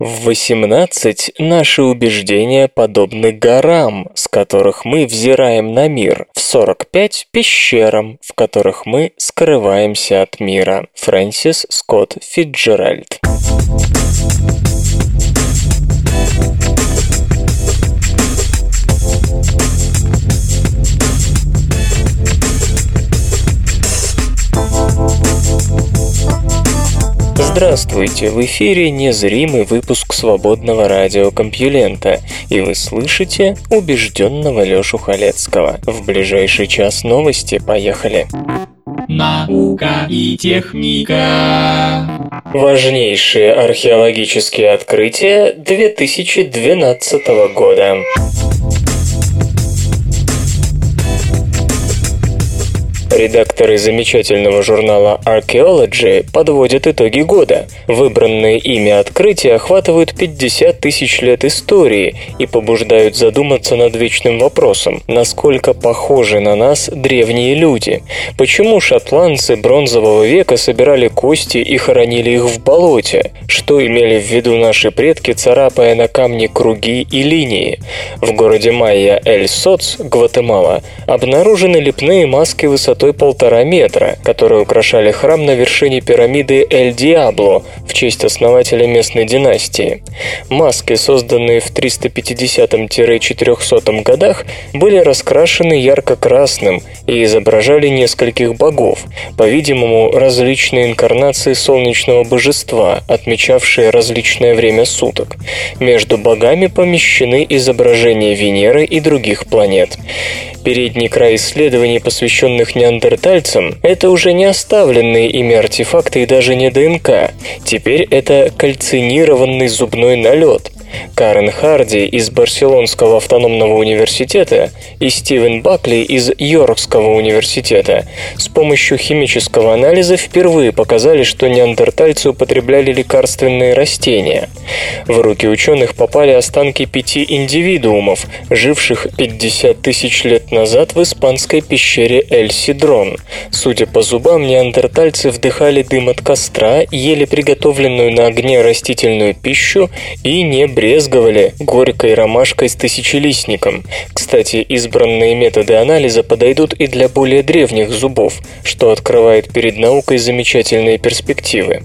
В 18 наши убеждения подобны горам, с которых мы взираем на мир. В 45 пещерам, в которых мы скрываемся от мира. Фрэнсис Скотт Фитджеральд. Здравствуйте! В эфире незримый выпуск свободного радиокомпьюлента, и вы слышите убежденного Лёшу Халецкого. В ближайший час новости. Поехали! Наука и техника. Важнейшие археологические открытия 2012 года. Редакторы замечательного журнала Archaeology подводят итоги года. Выбранные ими открытия охватывают 50 тысяч лет истории и побуждают задуматься над вечным вопросом, насколько похожи на нас древние люди. Почему шотландцы бронзового века собирали кости и хоронили их в болоте? Что имели в виду наши предки, царапая на камне круги и линии? В городе Майя Эль-Соц, Гватемала, обнаружены лепные маски высотой полтора метра, которые украшали храм на вершине пирамиды Эль-Диабло в честь основателя местной династии. Маски, созданные в 350-400 годах, были раскрашены ярко-красным и изображали нескольких богов, по-видимому, различные инкарнации солнечного божества, отмечавшие различное время суток. Между богами помещены изображения Венеры и других планет. Передний край исследований, посвященных неандертальцам, это уже не оставленные ими артефакты и даже не ДНК. Теперь это кальцинированный зубной налет, Карен Харди из Барселонского автономного университета и Стивен Бакли из Йоркского университета с помощью химического анализа впервые показали, что неандертальцы употребляли лекарственные растения. В руки ученых попали останки пяти индивидуумов, живших 50 тысяч лет назад в испанской пещере Эль-Сидрон. Судя по зубам, неандертальцы вдыхали дым от костра, ели приготовленную на огне растительную пищу и не брезговали горькой ромашкой с тысячелистником. Кстати, избранные методы анализа подойдут и для более древних зубов, что открывает перед наукой замечательные перспективы.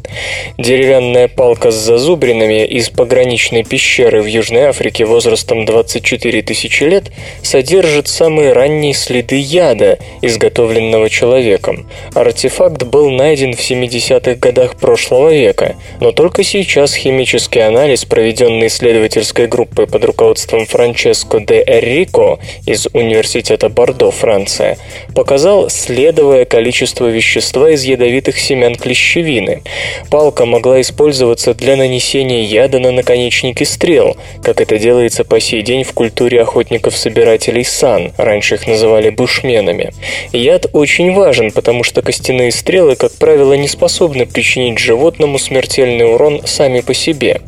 Деревянная палка с зазубринами из пограничной пещеры в Южной Африке возрастом 24 тысячи лет содержит самые ранние следы яда, изготовленного человеком. Артефакт был найден в 70-х годах прошлого века, но только сейчас химический анализ, проведенный исследовательской группой под руководством Франческо де Эррико из Университета Бордо, Франция, показал следовое количество вещества из ядовитых семян клещевины. Палка могла использоваться для нанесения яда на наконечники стрел, как это делается по сей день в культуре охотников-собирателей сан, раньше их называли бушменами. Яд очень важен, потому что костяные стрелы, как правило, не способны причинить животному смертельный урон сами по себе.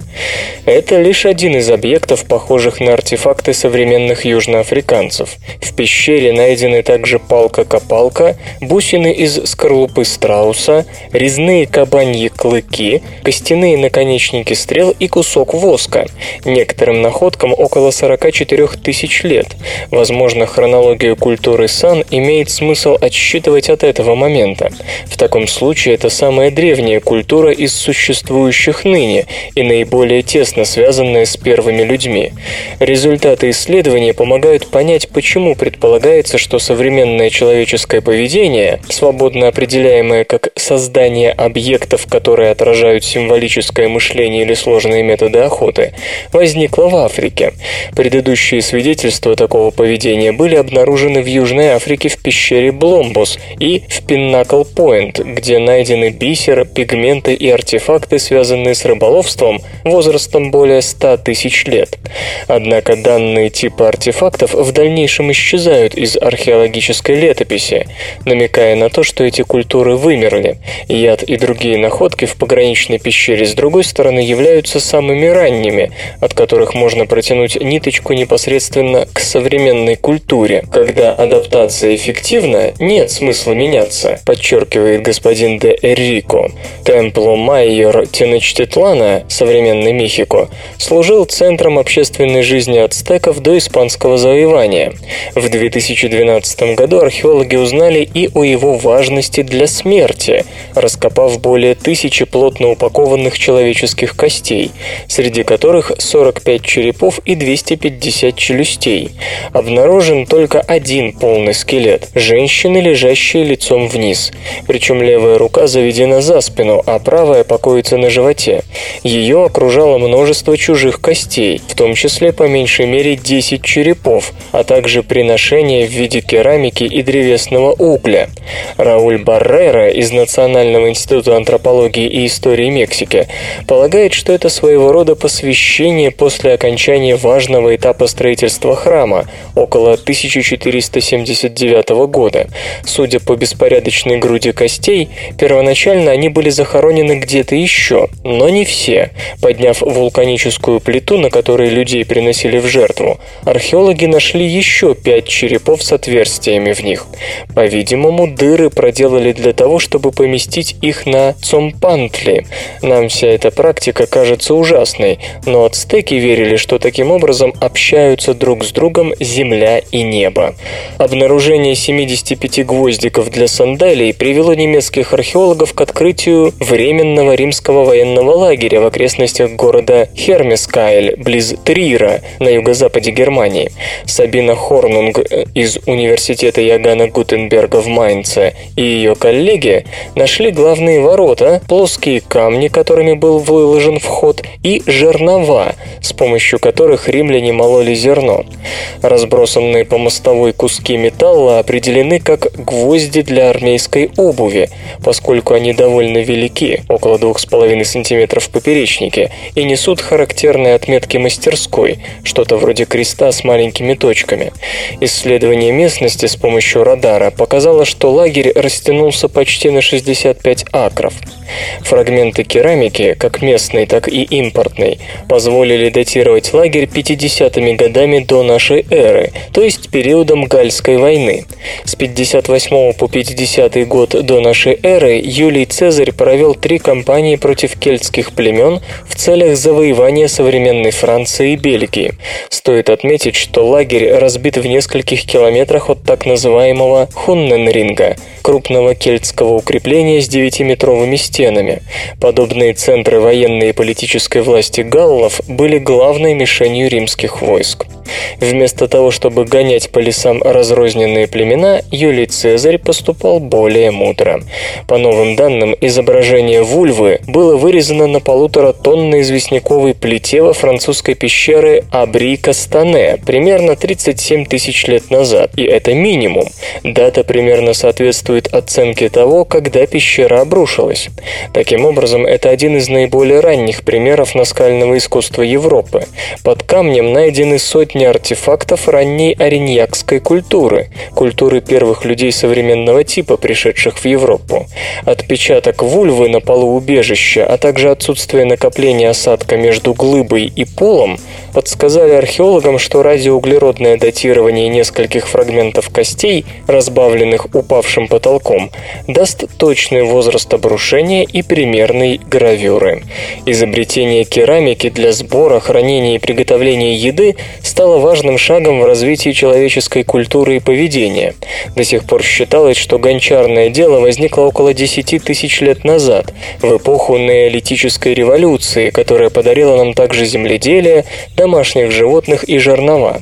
Это лишь один из объектов, похожих на артефакты современных южноафриканцев. В пещере найдены также палка-копалка, бусины из скорлупы страуса, резные кабаньи клыки, костяные наконечники стрел и кусок воска. Некоторым находкам около 44 тысяч лет. Возможно, хронологию культуры Сан имеет смысл отсчитывать от этого момента. В таком случае это самая древняя культура из существующих ныне и наиболее тесно связанная с первыми людьми. Результаты исследования помогают понять, почему предполагается, что современное человеческое поведение, свободно определяемое как создание объектов, которые отражают символическое мышление или сложные методы охоты, возникло в Африке. Предыдущие свидетельства такого поведения были обнаружены в Южной Африке в пещере Бломбус и в Пиннакл-Пойнт, где найдены бисер, пигменты и артефакты, связанные с рыболовством возрастом более 100 100 тысяч лет. Однако данные типа артефактов в дальнейшем исчезают из археологической летописи, намекая на то, что эти культуры вымерли. Яд и другие находки в пограничной пещере с другой стороны являются самыми ранними, от которых можно протянуть ниточку непосредственно к современной культуре. Когда адаптация эффективна, нет смысла меняться, подчеркивает господин де Эррико. Темпло Майор Теночтитлана, современный Мехико, служил центром общественной жизни ацтеков до испанского завоевания. В 2012 году археологи узнали и о его важности для смерти, раскопав более тысячи плотно упакованных человеческих костей, среди которых 45 черепов и 250 челюстей. Обнаружен только один полный скелет – женщины, лежащие лицом вниз. Причем левая рука заведена за спину, а правая покоится на животе. Ее окружало множество чужих костей, в том числе по меньшей мере 10 черепов, а также приношения в виде керамики и древесного угля. Рауль Баррера из Национального института антропологии и истории Мексики полагает, что это своего рода посвящение после окончания важного этапа строительства храма около 1479 года. Судя по беспорядочной груди костей, первоначально они были захоронены где-то еще, но не все. Подняв вулканическую плиту, на которой людей приносили в жертву, археологи нашли еще пять черепов с отверстиями в них. По-видимому, дыры проделали для того, чтобы поместить их на цомпантли. Нам вся эта практика кажется ужасной, но ацтеки верили, что таким образом общаются друг с другом земля и небо. Обнаружение 75 гвоздиков для сандалий привело немецких археологов к открытию временного римского военного лагеря в окрестностях города Хермескайль, близ Трира, на юго-западе Германии. Сабина Хорнунг из университета Ягана Гутенберга в Майнце и ее коллеги нашли главные ворота, плоские камни, которыми был выложен вход, и жернова, с помощью которых римляне мололи зерно. Разбросанные по мостовой куски металла определены как гвозди для армейской обуви, поскольку они довольно велики, около 2,5 см поперечнике, и несут характерные отметки мастерской, что-то вроде креста с маленькими точками. Исследование местности с помощью радара показало, что лагерь растянулся почти на 65 акров. Фрагменты керамики, как местной, так и импортной, позволили датировать лагерь 50-ми годами до нашей эры, то есть периодом Гальской войны. С 58 по 50 год до нашей эры Юлий Цезарь провел три кампании против кельтских племен в целях завоевания современной Франции и Бельгии. Стоит отметить, что лагерь разбит в нескольких километрах от так называемого Хунненринга, крупного кельтского укрепления с 9-метровыми стенами. Подобные центры военной и политической власти галлов были главной мишенью римских войск. Вместо того, чтобы гонять по лесам разрозненные племена, Юлий Цезарь поступал более мудро. По новым данным, изображение вульвы было вырезано на полутора тонной известняковой плите во французской пещере Абри-Кастане примерно 37 тысяч лет назад, и это минимум. Дата примерно соответствует оценке того, когда пещера обрушилась. Таким образом, это один из наиболее ранних примеров наскального искусства Европы. Под камнем найдены сотни артефактов ранней ариньякской культуры, культуры первых людей современного типа, пришедших в Европу. Отпечаток вульвы на полу убежища, а также отсутствие накопления осадка между глыбой и полом подсказали археологам, что радиоуглеродное датирование нескольких фрагментов костей, разбавленных упавшим потолком, даст точный возраст обрушения и примерной гравюры. Изобретение керамики для сбора, хранения и приготовления еды стало важным шагом в развитии человеческой культуры и поведения. До сих пор считалось, что гончарное дело возникло около 10 тысяч лет назад, в эпоху неолитической революции, которая подарила нам также земледелие, домашних животных и жернова.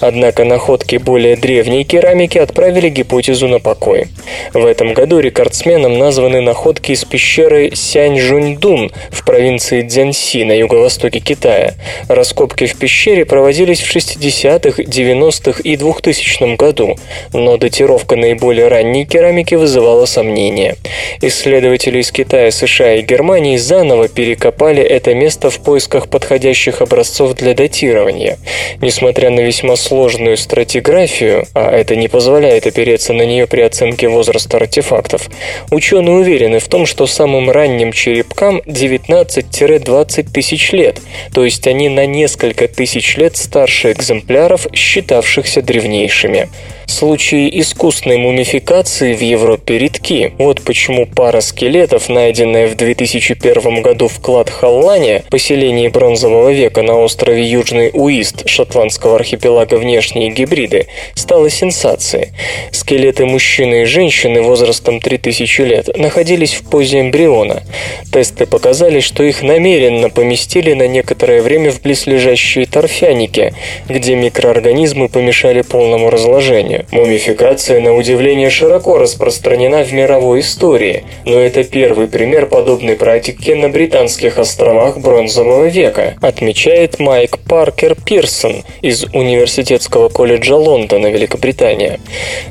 Однако находки более древней керамики отправили гипотезу на покой. В этом году рекордсменом названы находки из пещеры Сяньжуньдун в провинции Цзянси на юго-востоке Китая. Раскопки в пещере проводились в 60-х, 90-х и 2000 году, но датировка наиболее ранней керамики вызывала сомнения. Исследователи из Китая, США и Германии заново перекопали это место в поисках подходящих образцов для датирования. Несмотря на весьма сложную стратиграфию, а это не позволяет опереться на нее при оценке возраста артефактов, ученые уверены в том, что самым ранним черепкам 19-20 тысяч лет, то есть они на несколько тысяч лет старше экземпляров, считавшихся древнейшими. Случаи искусственной мумификации в Европе редки. Вот почему пара скелетов, найденная в 2001 году в клад Халлане, поселении бронзового века на острове Южный Уист шотландского архипелага внешние гибриды, стала сенсацией. Скелеты мужчины и женщины возрастом 3000 лет находились в позе эмбриона. Тесты показали, что их намеренно поместили на некоторое время в близлежащие торфяники, где микроорганизмы помешали полному разложению. Мумификация, на удивление, широко распространена в мировой истории, но это первый пример подобной практики на Британских островах Бронзового века, отмечает Майк Паркер Пирсон из Университетского колледжа Лондона, Великобритания.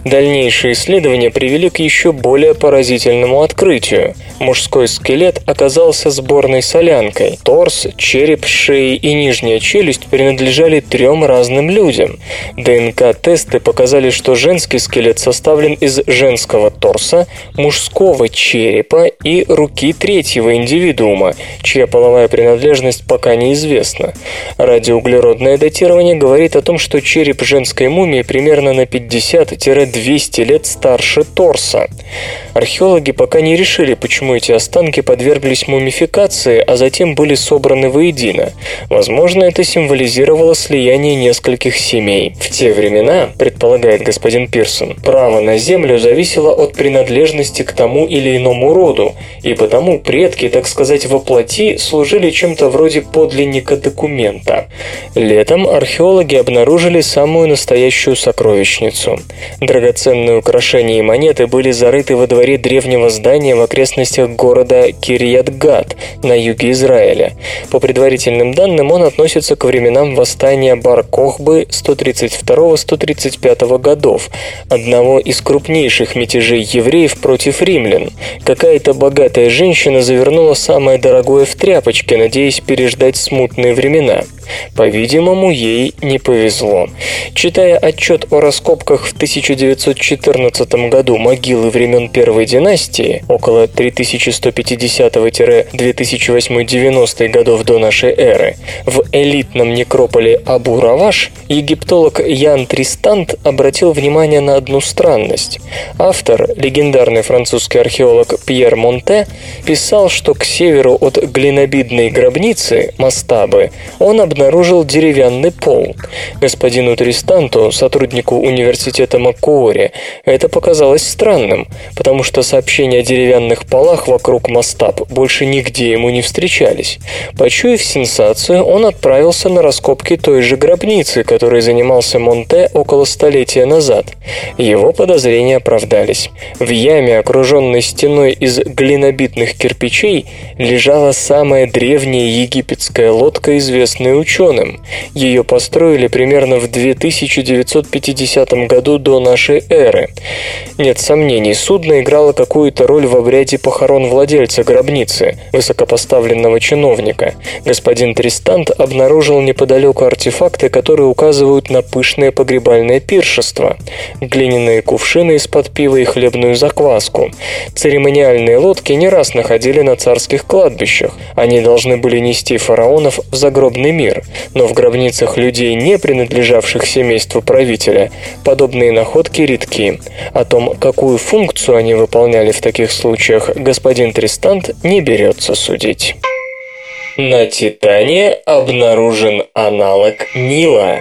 Дальнейшие исследования привели к еще более поразительному открытию. Мужской скелет оказался сборной солянкой. Торс, череп, шея и нижняя челюсть принадлежали трем разным людям. ДНК-тесты показали, что женский скелет составлен из женского торса, мужского черепа и руки третьего индивидуума, чья половая принадлежность пока неизвестна. Радиоуглеродное датирование говорит о том, что череп женской мумии примерно на 50-200 лет старше торса. Археологи пока не решили, почему эти останки подверглись мумификации, а затем были собраны воедино. Возможно, это символизировало слияние нескольких семей. В те времена, предполагает господин Пирсон. Право на землю зависело от принадлежности к тому или иному роду, и потому предки, так сказать, воплоти служили чем-то вроде подлинника документа. Летом археологи обнаружили самую настоящую сокровищницу. Драгоценные украшения и монеты были зарыты во дворе древнего здания в окрестностях города Кирьят-Гат на юге Израиля. По предварительным данным, он относится к временам восстания Бар-Кохбы 132-135 года годов, одного из крупнейших мятежей евреев против римлян. Какая-то богатая женщина завернула самое дорогое в тряпочки, надеясь переждать смутные времена. По-видимому, ей не повезло. Читая отчет о раскопках в 1914 году могилы времен Первой династии, около 3150-2008-90 годов до нашей эры, в элитном некрополе Абу-Раваш, египтолог Ян Тристант обратил внимание на одну странность. Автор, легендарный французский археолог Пьер Монте, писал, что к северу от глинобидной гробницы, Мастабы, он обнаружил деревянный пол. Господину Тристанту, сотруднику университета Маккуори, это показалось странным, потому что сообщения о деревянных полах вокруг Мастаб больше нигде ему не встречались. Почуяв сенсацию, он отправился на раскопки той же гробницы, которой занимался Монте около столетия назад. Его подозрения оправдались. В яме, окруженной стеной из глинобитных кирпичей, лежала самая древняя египетская лодка, известная ученым. Ее построили примерно в 2950 году до нашей эры. Нет сомнений, судно играло какую-то роль в обряде похорон владельца гробницы, высокопоставленного чиновника. Господин Тристант обнаружил неподалеку артефакты, которые указывают на пышное погребальное пиршество. Глиняные кувшины из-под пива и хлебную закваску. Церемониальные лодки не раз находили на царских кладбищах. Они должны были нести фараонов в загробный мир но в гробницах людей, не принадлежавших семейству правителя, подобные находки редки. О том, какую функцию они выполняли в таких случаях, господин Тристант не берется судить. На Титане обнаружен аналог Нила.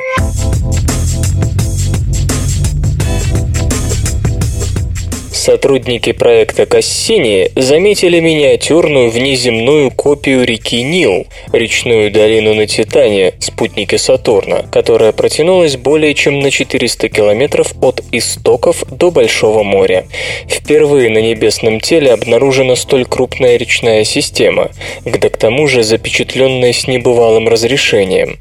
Сотрудники проекта Кассини заметили миниатюрную внеземную копию реки Нил, речную долину на Титане, спутнике Сатурна, которая протянулась более чем на 400 километров от истоков до Большого моря. Впервые на небесном теле обнаружена столь крупная речная система, да к тому же запечатленная с небывалым разрешением.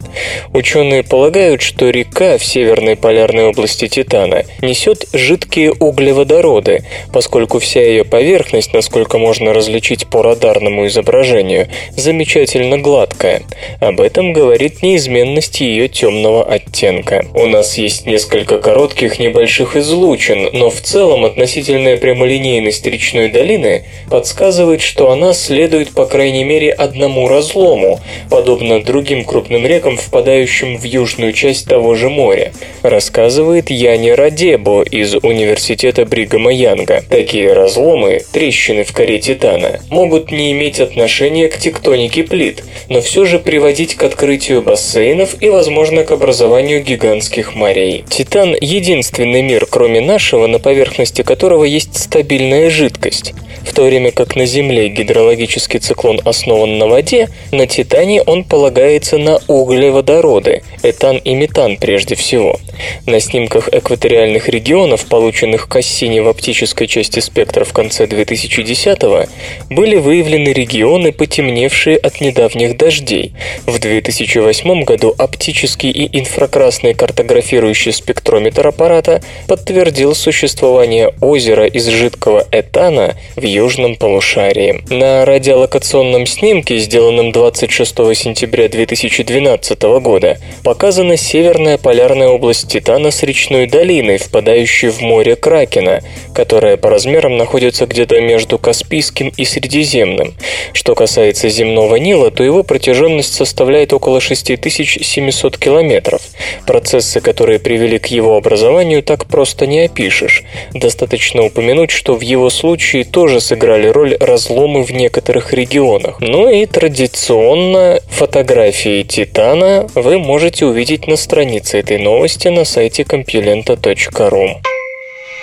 Ученые полагают, что река в северной полярной области Титана несет жидкие углеводороды, поскольку вся ее поверхность, насколько можно различить по радарному изображению, замечательно гладкая. Об этом говорит неизменность ее темного оттенка. У нас есть несколько коротких небольших излучин, но в целом относительная прямолинейность речной долины подсказывает, что она следует по крайней мере одному разлому, подобно другим крупным рекам, впадающим в южную часть того же моря, рассказывает Яни Радебо из Университета Бригама Янга. Такие разломы, трещины в коре Титана, могут не иметь отношения к тектонике плит, но все же приводить к открытию бассейнов и, возможно, к образованию гигантских морей. Титан – единственный мир, кроме нашего, на поверхности которого есть стабильная жидкость. В то время как на Земле гидрологический циклон основан на воде, на Титане он полагается на углеводороды, этан и метан прежде всего. На снимках экваториальных регионов, полученных Кассини в оптической части спектра в конце 2010-го, были выявлены регионы, потемневшие от недавних дождей. В 2008 году оптический и инфракрасный картографирующий спектрометр аппарата подтвердил существование озера из жидкого этана в южном полушарии. На радиолокационном снимке, сделанном 26 сентября 2012 года, показана северная полярная область Титана с речной долиной, впадающей в море Кракена, которая по размерам находится где-то между Каспийским и Средиземным. Что касается земного Нила, то его протяженность составляет около 6700 километров. Процессы, которые привели к его образованию, так просто не опишешь. Достаточно упомянуть, что в его случае тоже сыграли роль разломы в некоторых регионах. Ну и традиционно фотографии Титана вы можете увидеть на странице этой новости на сайте compulenta.ru.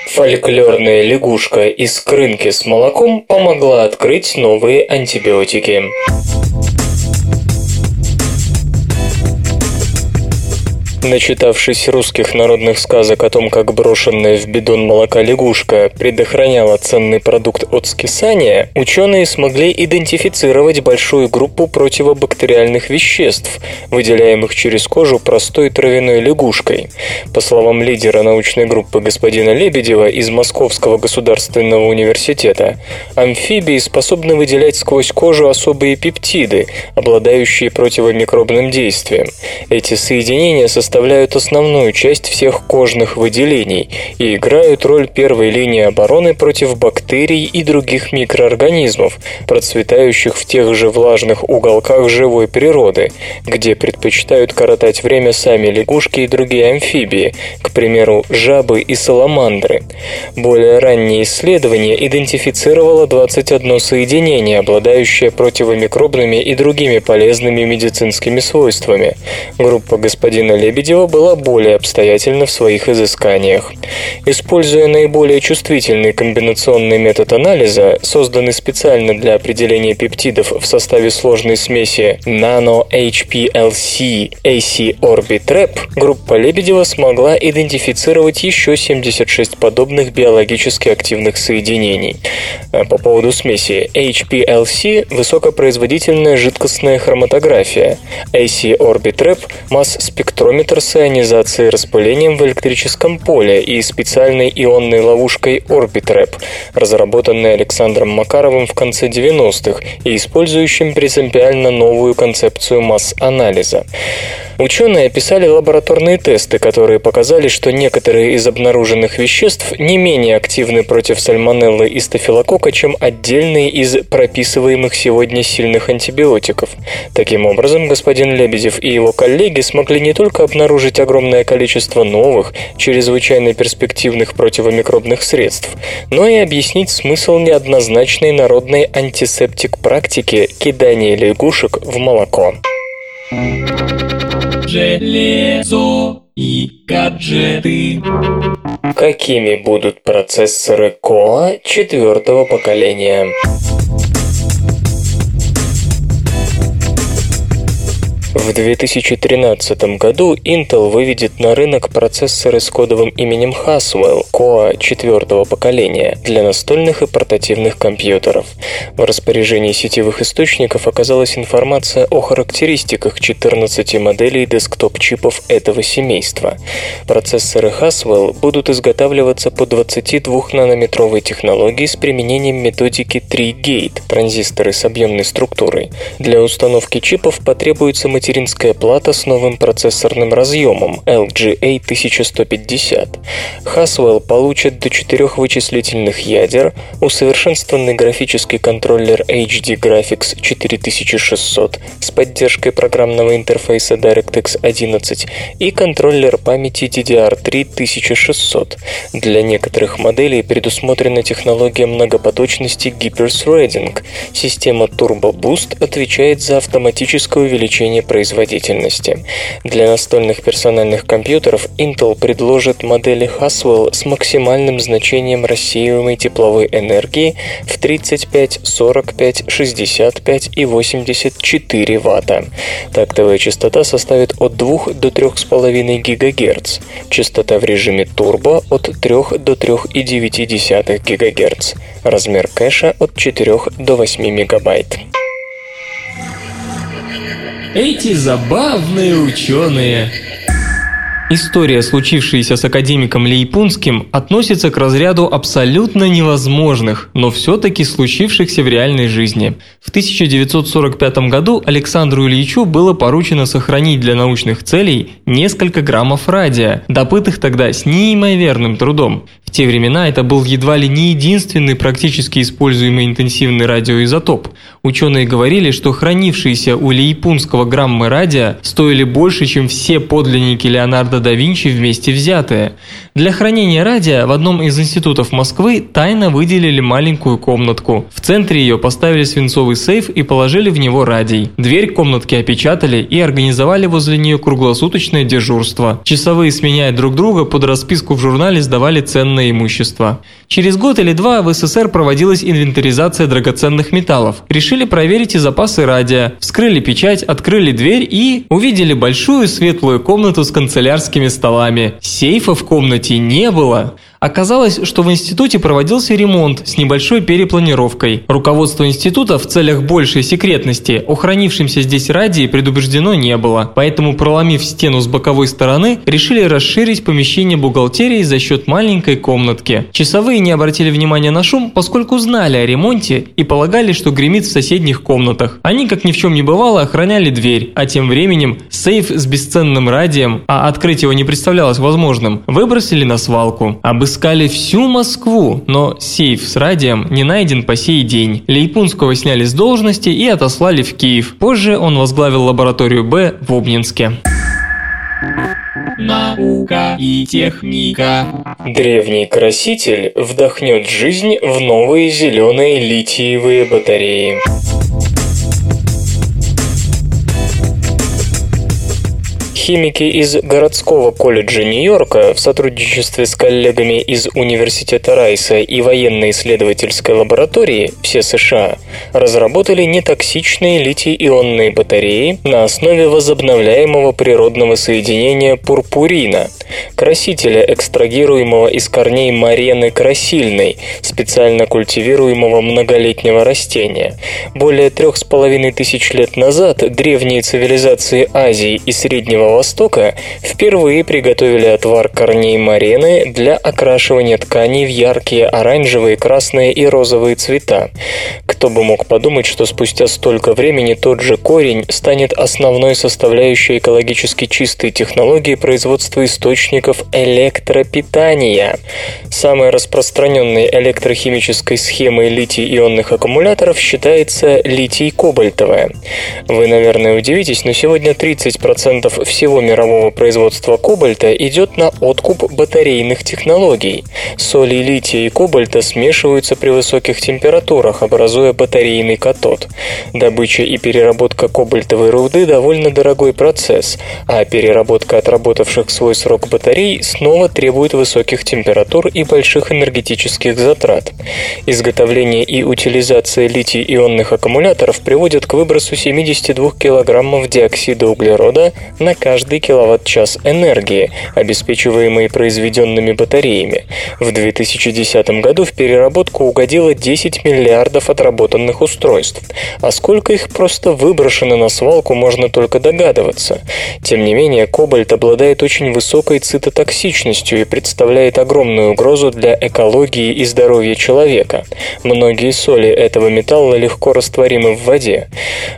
Фольклорная лягушка из крынки с молоком помогла открыть новые антибиотики. Начитавшись русских народных сказок о том, как брошенная в бидон молока лягушка предохраняла ценный продукт от скисания, ученые смогли идентифицировать большую группу противобактериальных веществ, выделяемых через кожу простой травяной лягушкой. По словам лидера научной группы господина Лебедева из Московского государственного университета, амфибии способны выделять сквозь кожу особые пептиды, обладающие противомикробным действием. Эти соединения состоят составляют основную часть всех кожных выделений и играют роль первой линии обороны против бактерий и других микроорганизмов, процветающих в тех же влажных уголках живой природы, где предпочитают коротать время сами лягушки и другие амфибии, к примеру, жабы и саламандры. Более раннее исследование идентифицировало 21 соединение, обладающее противомикробными и другими полезными медицинскими свойствами. Группа господина Лебедева Лебедева была более обстоятельна в своих изысканиях. Используя наиболее чувствительный комбинационный метод анализа, созданный специально для определения пептидов в составе сложной смеси Nano-HPLC AC Orbitrap, группа Лебедева смогла идентифицировать еще 76 подобных биологически активных соединений. А по поводу смеси HPLC – высокопроизводительная жидкостная хроматография, AC Orbitrap – масс-спектрометр спектр с ионизацией распылением в электрическом поле и специальной ионной ловушкой Orbitrap, разработанной Александром Макаровым в конце 90-х и использующим принципиально новую концепцию масс-анализа. Ученые описали лабораторные тесты, которые показали, что некоторые из обнаруженных веществ не менее активны против сальмонеллы и стафилококка, чем отдельные из прописываемых сегодня сильных антибиотиков. Таким образом, господин Лебедев и его коллеги смогли не только обнаружить огромное количество новых, чрезвычайно перспективных противомикробных средств, но и объяснить смысл неоднозначной народной антисептик практики кидания лягушек в молоко железо и гаджеты. Какими будут процессоры Core четвертого поколения? В 2013 году Intel выведет на рынок процессоры с кодовым именем Haswell Core четвертого поколения для настольных и портативных компьютеров. В распоряжении сетевых источников оказалась информация о характеристиках 14 моделей десктоп-чипов этого семейства. Процессоры Haswell будут изготавливаться по 22-нанометровой технологии с применением методики 3-gate – транзисторы с объемной структурой. Для установки чипов потребуется материнская плата с новым процессорным разъемом LGA 1150. Haswell получит до четырех вычислительных ядер, усовершенствованный графический контроллер HD Graphics 4600 с поддержкой программного интерфейса DirectX 11 и контроллер памяти DDR3 1600. Для некоторых моделей предусмотрена технология многопоточности Hyper-Threading. Система Turbo Boost отвечает за автоматическое увеличение производительности. Для настольных персональных компьютеров Intel предложит модели Haswell с максимальным значением рассеиваемой тепловой энергии в 35, 45, 65 и 84 Ватта. Тактовая частота составит от 2 до 3,5 ГГц. Частота в режиме турбо от 3 до 3,9 ГГц. Размер кэша от 4 до 8 мегабайт. Эти забавные ученые. История, случившаяся с академиком Лейпунским, относится к разряду абсолютно невозможных, но все-таки случившихся в реальной жизни. В 1945 году Александру Ильичу было поручено сохранить для научных целей несколько граммов радия, добытых тогда с неимоверным трудом. В те времена это был едва ли не единственный практически используемый интенсивный радиоизотоп. Ученые говорили, что хранившиеся у Лейпунского граммы радия стоили больше, чем все подлинники Леонардо да Винчи вместе взятые. Для хранения радия в одном из институтов Москвы тайно выделили маленькую комнатку. В центре ее поставили свинцовый сейф и положили в него радий. Дверь комнатки опечатали и организовали возле нее круглосуточное дежурство. Часовые, сменяя друг друга, под расписку в журнале сдавали ценное имущество. Через год или два в СССР проводилась инвентаризация драгоценных металлов. Решили проверить и запасы радия. Вскрыли печать, открыли дверь и увидели большую светлую комнату с канцелярскими столами. Сейфа в комнате не было. Оказалось, что в институте проводился ремонт с небольшой перепланировкой. Руководство института в целях большей секретности о хранившемся здесь радии предупреждено не было, поэтому, проломив стену с боковой стороны, решили расширить помещение бухгалтерии за счет маленькой комнатки. Часовые не обратили внимания на шум, поскольку знали о ремонте и полагали, что гремит в соседних комнатах. Они, как ни в чем не бывало, охраняли дверь, а тем временем сейф с бесценным радием, а открыть его не представлялось возможным, выбросили на свалку. Обыскали всю Москву, но сейф с радием не найден по сей день. Лейпунского сняли с должности и отослали в Киев. Позже он возглавил лабораторию Б в Обнинске. Наука и техника. Древний краситель вдохнет жизнь в новые зеленые литиевые батареи. Химики из городского колледжа Нью-Йорка в сотрудничестве с коллегами из Университета Райса и военно-исследовательской лаборатории все США разработали нетоксичные литий-ионные батареи на основе возобновляемого природного соединения пурпурина, красителя, экстрагируемого из корней марены красильной, специально культивируемого многолетнего растения. Более трех с половиной тысяч лет назад древние цивилизации Азии и Среднего Востока впервые приготовили отвар корней марены для окрашивания тканей в яркие оранжевые, красные и розовые цвета. Кто бы мог подумать, что спустя столько времени тот же корень станет основной составляющей экологически чистой технологии производства источников электропитания. Самой распространенной электрохимической схемой литий-ионных аккумуляторов считается литий-кобальтовая. Вы, наверное, удивитесь, но сегодня 30% всего мирового производства кобальта идет на откуп батарейных технологий. Соли лития и кобальта смешиваются при высоких температурах, образуя батарейный катод. Добыча и переработка кобальтовой руды довольно дорогой процесс, а переработка отработавших свой срок батарей снова требует высоких температур и больших энергетических затрат. Изготовление и утилизация литий-ионных аккумуляторов приводят к выбросу 72 кг диоксида углерода на каждый киловатт-час энергии, обеспечиваемой произведенными батареями. В 2010 году в переработку угодило 10 миллиардов отработанных устройств. А сколько их просто выброшено на свалку, можно только догадываться. Тем не менее, кобальт обладает очень высокой цитотоксичностью и представляет огромную угрозу для экологии и здоровья человека. Многие соли этого металла легко растворимы в воде.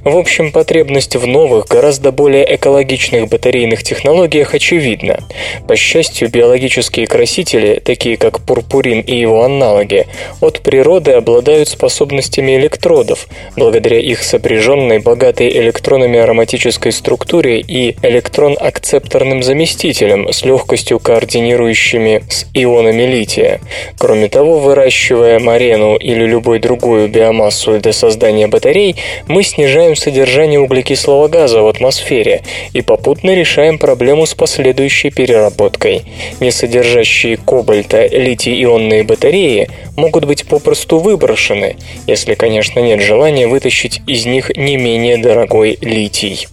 В общем, потребность в новых, гораздо более экологичных батарейных технологиях очевидна. По счастью, биологические красители, такие как пурпурин и его аналоги, от природы обладают способностями электродов, благодаря их сопряженной, богатой электронами ароматической структуре и электрон-акцепторным заместителям с легкостью координирующими с ионами лития. Кроме того, выращивая марену или любой другую биомассу для создания батарей, мы снижаем содержание углекислого газа в атмосфере и попутно решаем проблему с последующей переработкой. Не содержащие кобальта литий-ионные батареи могут быть попросту выброшены, если, конечно, нет желания вытащить из них не менее дорогой литий.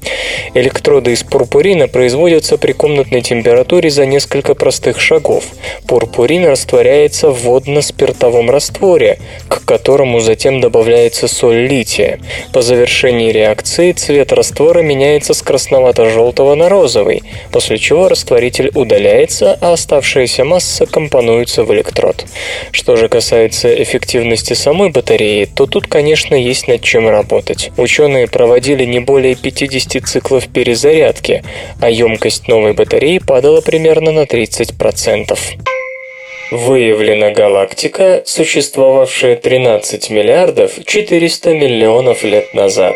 Электроды из пурпурина производятся при комнатной температуре за несколько простых шагов. Пурпурин растворяется в водно-спиртовом растворе, к которому затем добавляется соль лития. По завершении реакции цвет раствора меняется с красновато-желтого на розовый, после чего растворитель удаляется, а оставшаяся масса компонуется в электрод. Что же касается эффективности самой батареи, то тут, конечно, есть над чем работать. Ученые проводили не более 50 циклов перезарядки, а емкость новой батареи падала примерно на 30%. Выявлена галактика, существовавшая 13 миллиардов 400 миллионов лет назад.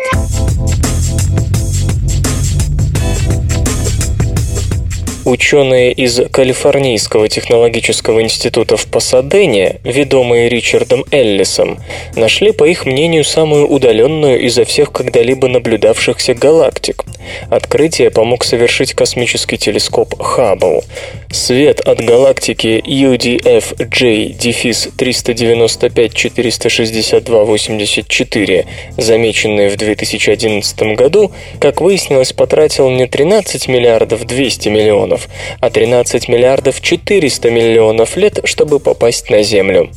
Ученые из Калифорнийского технологического института в Пасадене, ведомые Ричардом Эллисом, нашли, по их мнению, самую удаленную изо всех когда-либо наблюдавшихся галактик. Открытие помог совершить космический телескоп Хаббл. Свет от галактики UDF-J-395-462-84, замеченный в 2011 году, как выяснилось, потратил не 13 миллиардов 200 миллионов, миллионов, а 13 миллиардов 400 миллионов лет, чтобы попасть на Землю.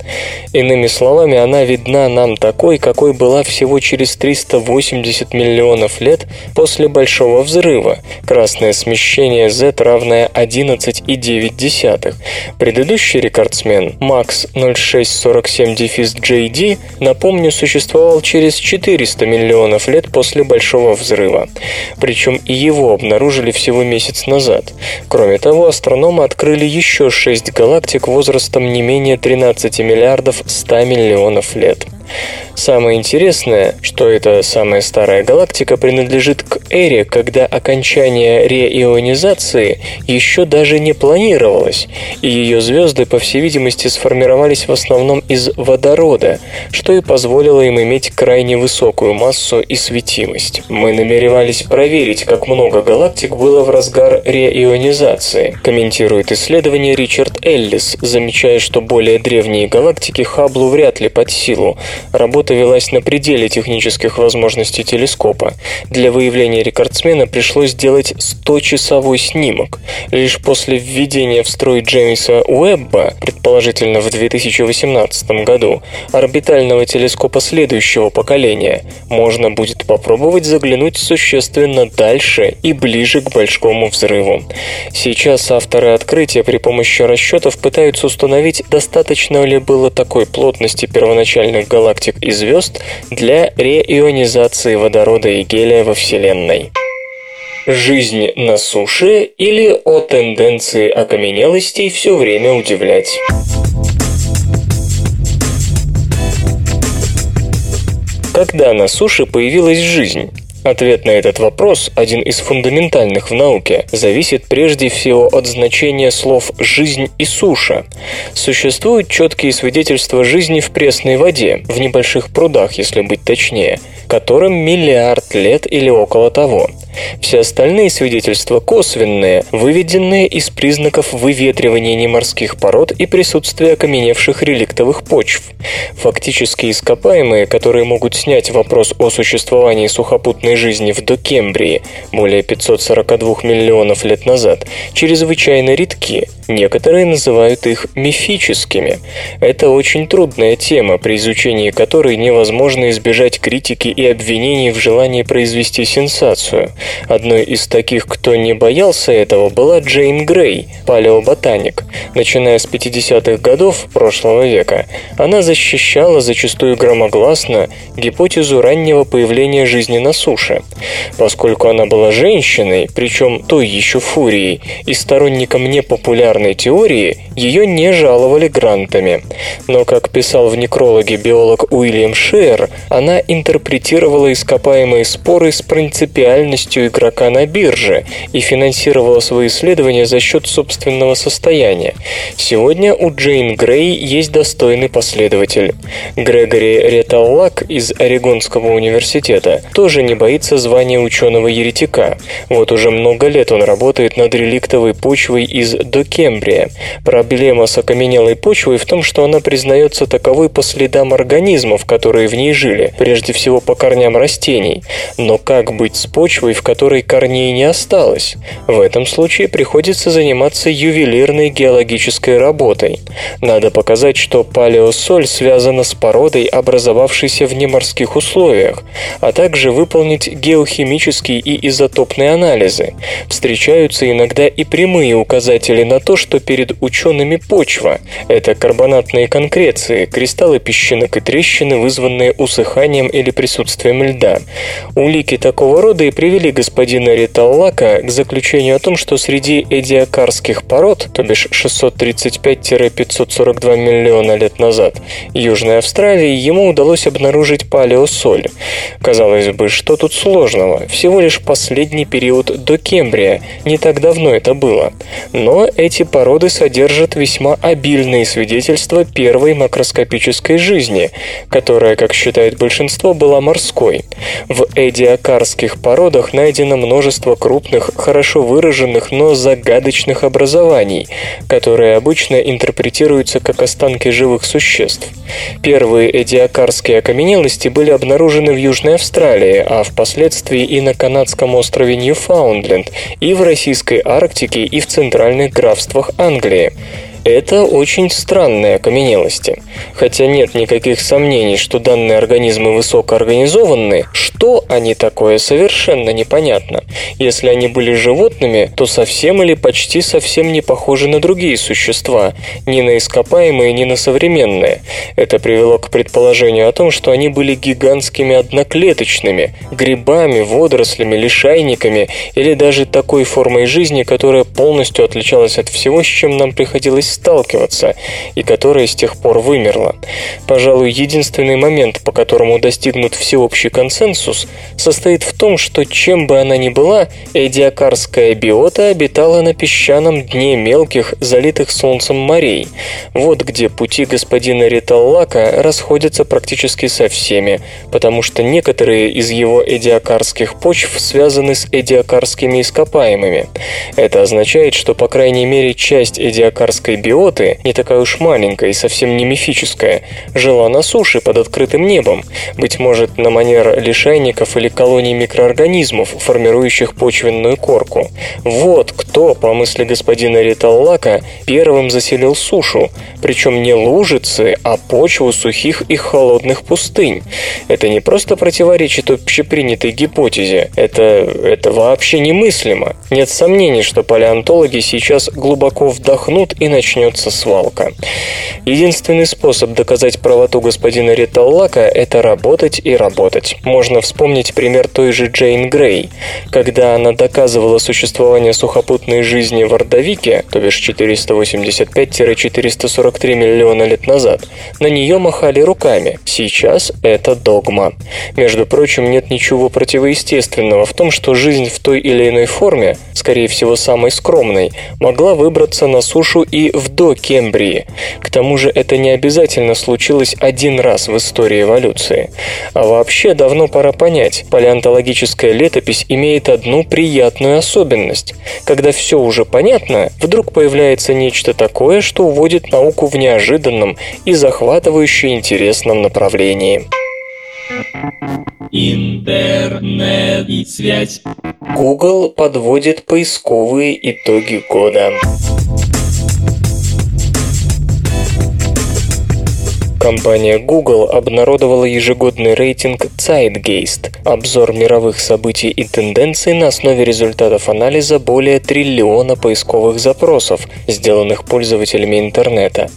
Иными словами, она видна нам такой, какой была всего через 380 миллионов лет после Большого Взрыва. Красное смещение Z равное 11,9. Предыдущий рекордсмен, Макс 0647-JD, напомню, существовал через 400 миллионов лет после Большого Взрыва. Причем и его обнаружили всего месяц назад. Кроме того, астрономы открыли еще шесть галактик возрастом не менее 13 миллиардов 100 миллионов лет. Самое интересное, что эта самая старая галактика принадлежит к эре, когда окончание реионизации еще даже не планировалось, и ее звезды, по всей видимости, сформировались в основном из водорода, что и позволило им иметь крайне высокую массу и светимость. Мы намеревались проверить, как много галактик было в разгар реионизации, комментирует исследование Ричард Эллис, замечая, что более древние галактики Хаблу вряд ли под силу. Работа велась на пределе технических возможностей телескопа. Для выявления рекордсмена пришлось сделать 100-часовой снимок. Лишь после введения в строй Джеймса Уэбба, предположительно в 2018 году, орбитального телескопа следующего поколения, можно будет попробовать заглянуть существенно дальше и ближе к Большому взрыву. Сейчас авторы открытия при помощи расчетов пытаются установить, достаточно ли было такой плотности первоначальных галактик из звезд для реионизации водорода и гелия во Вселенной. Жизнь на суше или о тенденции окаменелостей все время удивлять. Когда на суше появилась жизнь? Ответ на этот вопрос, один из фундаментальных в науке, зависит прежде всего от значения слов «жизнь» и «суша». Существуют четкие свидетельства жизни в пресной воде, в небольших прудах, если быть точнее, которым миллиард лет или около того. Все остальные свидетельства косвенные, выведенные из признаков выветривания неморских пород и присутствия окаменевших реликтовых почв. Фактически ископаемые, которые могут снять вопрос о существовании сухопутной жизни в Докембрии более 542 миллионов лет назад, чрезвычайно редки. Некоторые называют их мифическими. Это очень трудная тема, при изучении которой невозможно избежать критики и обвинений в желании произвести сенсацию. Одной из таких, кто не боялся этого, была Джейн Грей, палеоботаник. Начиная с 50-х годов прошлого века, она защищала зачастую громогласно гипотезу раннего появления жизни на суше. Поскольку она была женщиной, причем той еще фурией, и сторонником непопулярной теории, ее не жаловали грантами. Но, как писал в некрологе биолог Уильям Шер, она интерпретировала ископаемые споры с принципиальностью игрока на бирже и финансировала свои исследования за счет собственного состояния. Сегодня у Джейн Грей есть достойный последователь. Грегори Реталлак из Орегонского университета тоже не боится звания ученого-еретика. Вот уже много лет он работает над реликтовой почвой из Докембрия. Проблема с окаменелой почвой в том, что она признается таковой по следам организмов, которые в ней жили, прежде всего по корням растений. Но как быть с почвой, в которой корней не осталось. В этом случае приходится заниматься ювелирной геологической работой. Надо показать, что палеосоль связана с породой, образовавшейся в неморских условиях, а также выполнить геохимические и изотопные анализы. Встречаются иногда и прямые указатели на то, что перед учеными почва – это карбонатные конкреции, кристаллы песчинок и трещины, вызванные усыханием или присутствием льда. Улики такого рода и привели господина Риталлака к заключению о том, что среди эдиакарских пород, то бишь 635-542 миллиона лет назад, Южной Австралии, ему удалось обнаружить палеосоль. Казалось бы, что тут сложного? Всего лишь последний период до Кембрия, не так давно это было. Но эти породы содержат весьма обильные свидетельства первой макроскопической жизни, которая, как считает большинство, была морской. В эдиакарских породах на найдено множество крупных, хорошо выраженных, но загадочных образований, которые обычно интерпретируются как останки живых существ. Первые эдиакарские окаменелости были обнаружены в Южной Австралии, а впоследствии и на канадском острове Ньюфаундленд, и в российской Арктике, и в центральных графствах Англии. Это очень странные окаменелости. Хотя нет никаких сомнений, что данные организмы высокоорганизованные, что они такое, совершенно непонятно. Если они были животными, то совсем или почти совсем не похожи на другие существа, ни на ископаемые, ни на современные. Это привело к предположению о том, что они были гигантскими одноклеточными, грибами, водорослями, лишайниками или даже такой формой жизни, которая полностью отличалась от всего, с чем нам приходилось сталкиваться, и которая с тех пор вымерла. Пожалуй, единственный момент, по которому достигнут всеобщий консенсус, состоит в том, что чем бы она ни была, эдиакарская биота обитала на песчаном дне мелких, залитых солнцем морей. Вот где пути господина Риталлака расходятся практически со всеми, потому что некоторые из его эдиакарских почв связаны с эдиакарскими ископаемыми. Это означает, что по крайней мере часть эдиакарской биоты, не такая уж маленькая и совсем не мифическая, жила на суше под открытым небом, быть может, на манер лишайников или колоний микроорганизмов, формирующих почвенную корку. Вот кто, по мысли господина Риталлака, первым заселил сушу, причем не лужицы, а почву сухих и холодных пустынь. Это не просто противоречит общепринятой гипотезе, это, это вообще немыслимо. Нет сомнений, что палеонтологи сейчас глубоко вдохнут и начнут начнется свалка. Единственный способ доказать правоту господина Риталлака – это работать и работать. Можно вспомнить пример той же Джейн Грей. Когда она доказывала существование сухопутной жизни в Ордовике, то бишь 485-443 миллиона лет назад, на нее махали руками. Сейчас это догма. Между прочим, нет ничего противоестественного в том, что жизнь в той или иной форме, скорее всего самой скромной, могла выбраться на сушу и в докембрии. К тому же это не обязательно случилось один раз в истории эволюции. А вообще давно пора понять, палеонтологическая летопись имеет одну приятную особенность. Когда все уже понятно, вдруг появляется нечто такое, что уводит науку в неожиданном и захватывающе интересном направлении. Интернет и связь. Google подводит поисковые итоги года. Компания Google обнародовала ежегодный рейтинг Zeitgeist – обзор мировых событий и тенденций на основе результатов анализа более триллиона поисковых запросов, сделанных пользователями интернета.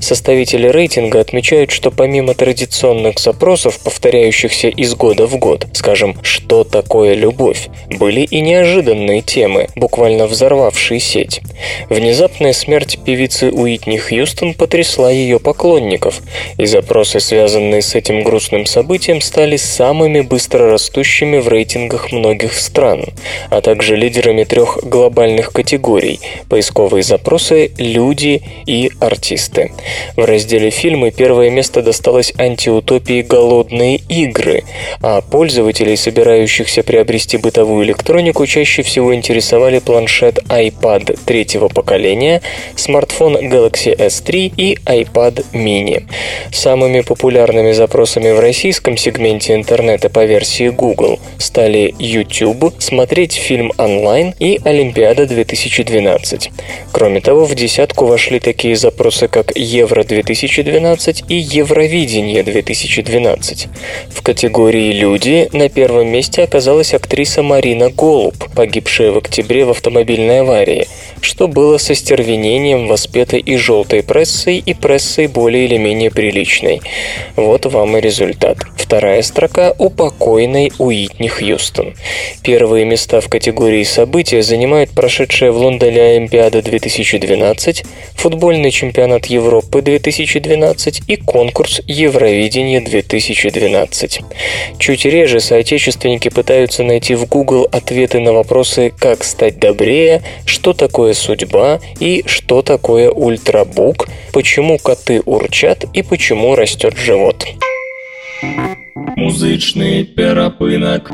Составители рейтинга отмечают, что помимо традиционных запросов, повторяющихся из года в год, скажем, «Что такое любовь?», были и неожиданные темы, буквально взорвавшие сеть. Внезапная смерть певицы Уитни Хьюстон потрясла ее поклонников – и запросы, связанные с этим грустным событием, стали самыми быстрорастущими в рейтингах многих стран, а также лидерами трех глобальных категорий – поисковые запросы, люди и артисты. В разделе «Фильмы» первое место досталось антиутопии «Голодные игры», а пользователей, собирающихся приобрести бытовую электронику, чаще всего интересовали планшет iPad третьего поколения, смартфон Galaxy S3 и iPad mini. Самыми популярными запросами в российском сегменте интернета по версии Google стали YouTube, смотреть фильм онлайн и Олимпиада 2012. Кроме того, в десятку вошли такие запросы, как Евро-2012 и Евровидение 2012. В категории «Люди» на первом месте оказалась актриса Марина Голуб, погибшая в октябре в автомобильной аварии, что было со стервенением воспетой и желтой прессой, и прессой более или менее приличной. Вот вам и результат. Вторая строка у покойной Уитни Хьюстон. Первые места в категории события занимают прошедшая в Лондоне Олимпиада 2012, футбольный чемпионат Европы 2012 и конкурс Евровидения 2012. Чуть реже соотечественники пытаются найти в Google ответы на вопросы «Как стать добрее?», «Что такое судьба?» и «Что такое ультрабук?», «Почему коты урчат?» и «Почему растет живот?». Музычный перапынак.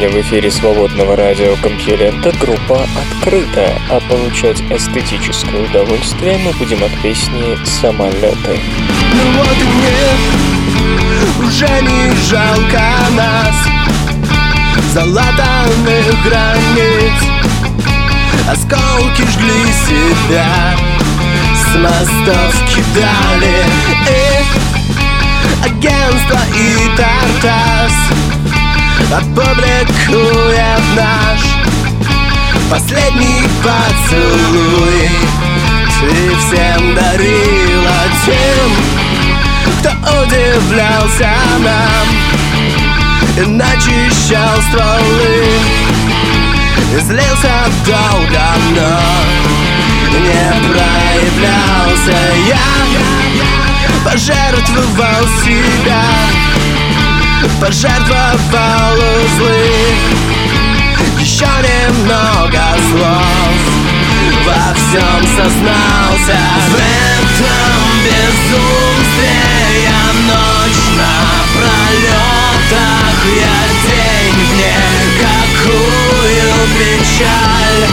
Сегодня в эфире свободного радиокомпьюлента группа «Открыта», а получать эстетическое удовольствие мы будем от песни «Самолеты». Ну вот и мне уже не жалко нас Залатанных границ. Осколки жгли себя С мостов кидали И агентство и Тартас Опубликует наш Последний поцелуй. Ты всем дарила тем Кто удивлялся нам И начищал стволы. И злился долго, но Не проявлялся я. Пожертвовал себя Пожертвовал узлы Еще немного слов. Во всем сознался. В этом безумстве Я ночь на пролетах Я день в ней Какую печаль.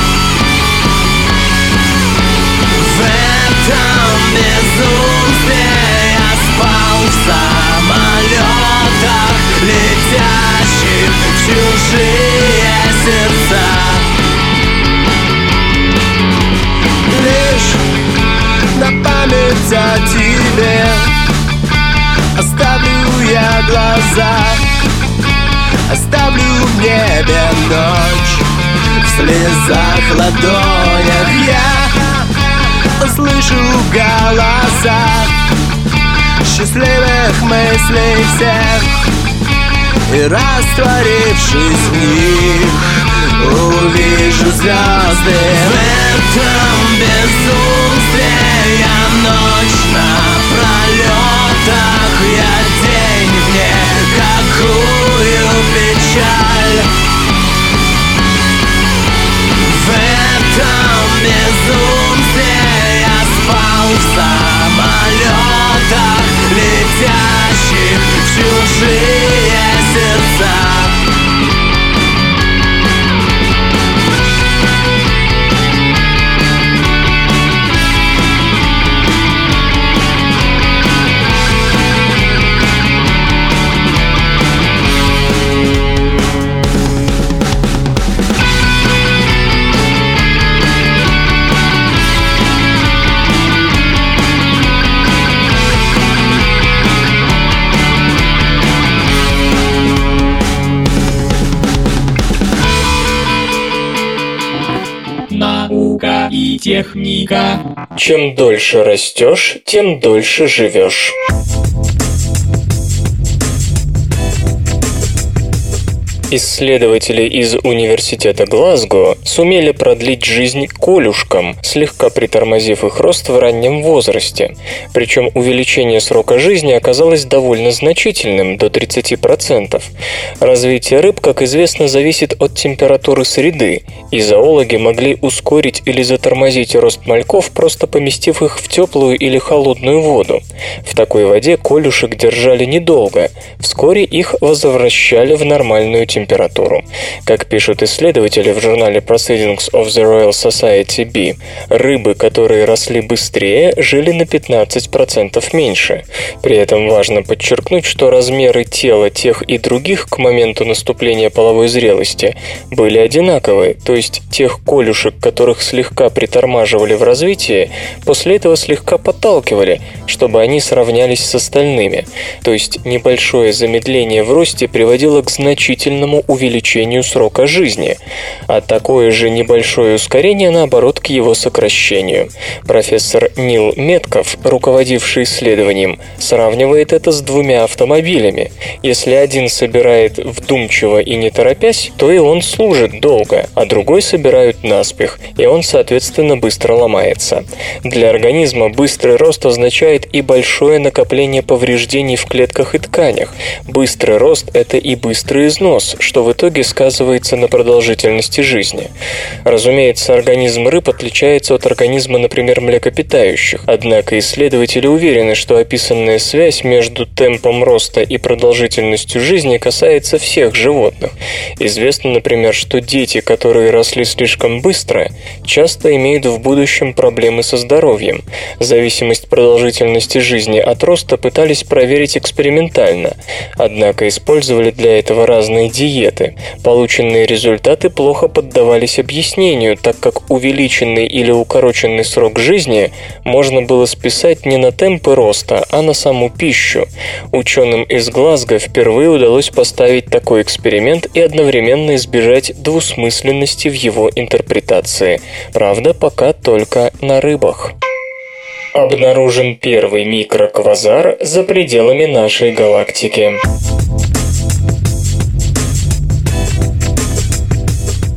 В этом безумстве Я спал в самолете летящих чужие сердца. Лишь на память о тебе Оставлю я глаза. Оставлю в небе ночь В слезах ладонях я Слышу голоса Счастливых мыслей всех. И растворившись в них Увижу звезды В этом безумстве. Я ночь напролетах Я день вне какую печаль. В этом безумстве я спал в самолетах Летящих в чужие сердца техника. Чем дольше растешь, тем дольше живешь. Исследователи из Университета Глазго сумели продлить жизнь колюшкам, слегка притормозив их рост в раннем возрасте. Причем увеличение срока жизни оказалось довольно значительным, до 30%. Развитие рыб, как известно, зависит от температуры среды, и зоологи могли ускорить или затормозить рост мальков, просто поместив их в теплую или холодную воду. В такой воде колюшек держали недолго, вскоре их возвращали в нормальную температуру температуру. Как пишут исследователи в журнале Proceedings of the Royal Society B, рыбы, которые росли быстрее, жили на 15% меньше. При этом важно подчеркнуть, что размеры тела тех и других к моменту наступления половой зрелости были одинаковые, то есть тех колюшек, которых слегка притормаживали в развитии, после этого слегка подталкивали, чтобы они сравнялись с остальными. То есть небольшое замедление в росте приводило к значительному увеличению срока жизни, а такое же небольшое ускорение, наоборот, к его сокращению. Профессор Нил Метков, руководивший исследованием, сравнивает это с двумя автомобилями. Если один собирает вдумчиво и не торопясь, то и он служит долго, а другой собирают наспех, и он, соответственно, быстро ломается. Для организма быстрый рост означает и большое накопление повреждений в клетках и тканях. Быстрый рост – это и быстрый износ, что в итоге сказывается на продолжительности жизни. Разумеется, организм рыб отличается от организма, например, млекопитающих, однако исследователи уверены, что описанная связь между темпом роста и продолжительностью жизни касается всех животных. Известно, например, что дети, которые росли слишком быстро, часто имеют в будущем проблемы со здоровьем. Зависимость продолжительности жизни от роста пытались проверить экспериментально, однако использовали для этого разные диеты. Полученные результаты плохо поддавались объяснению, так как увеличенный или укороченный срок жизни можно было списать не на темпы роста, а на саму пищу. Ученым из Глазго впервые удалось поставить такой эксперимент и одновременно избежать двусмысленности в его интерпретации. Правда, пока только на рыбах. Обнаружен первый микроквазар за пределами нашей галактики.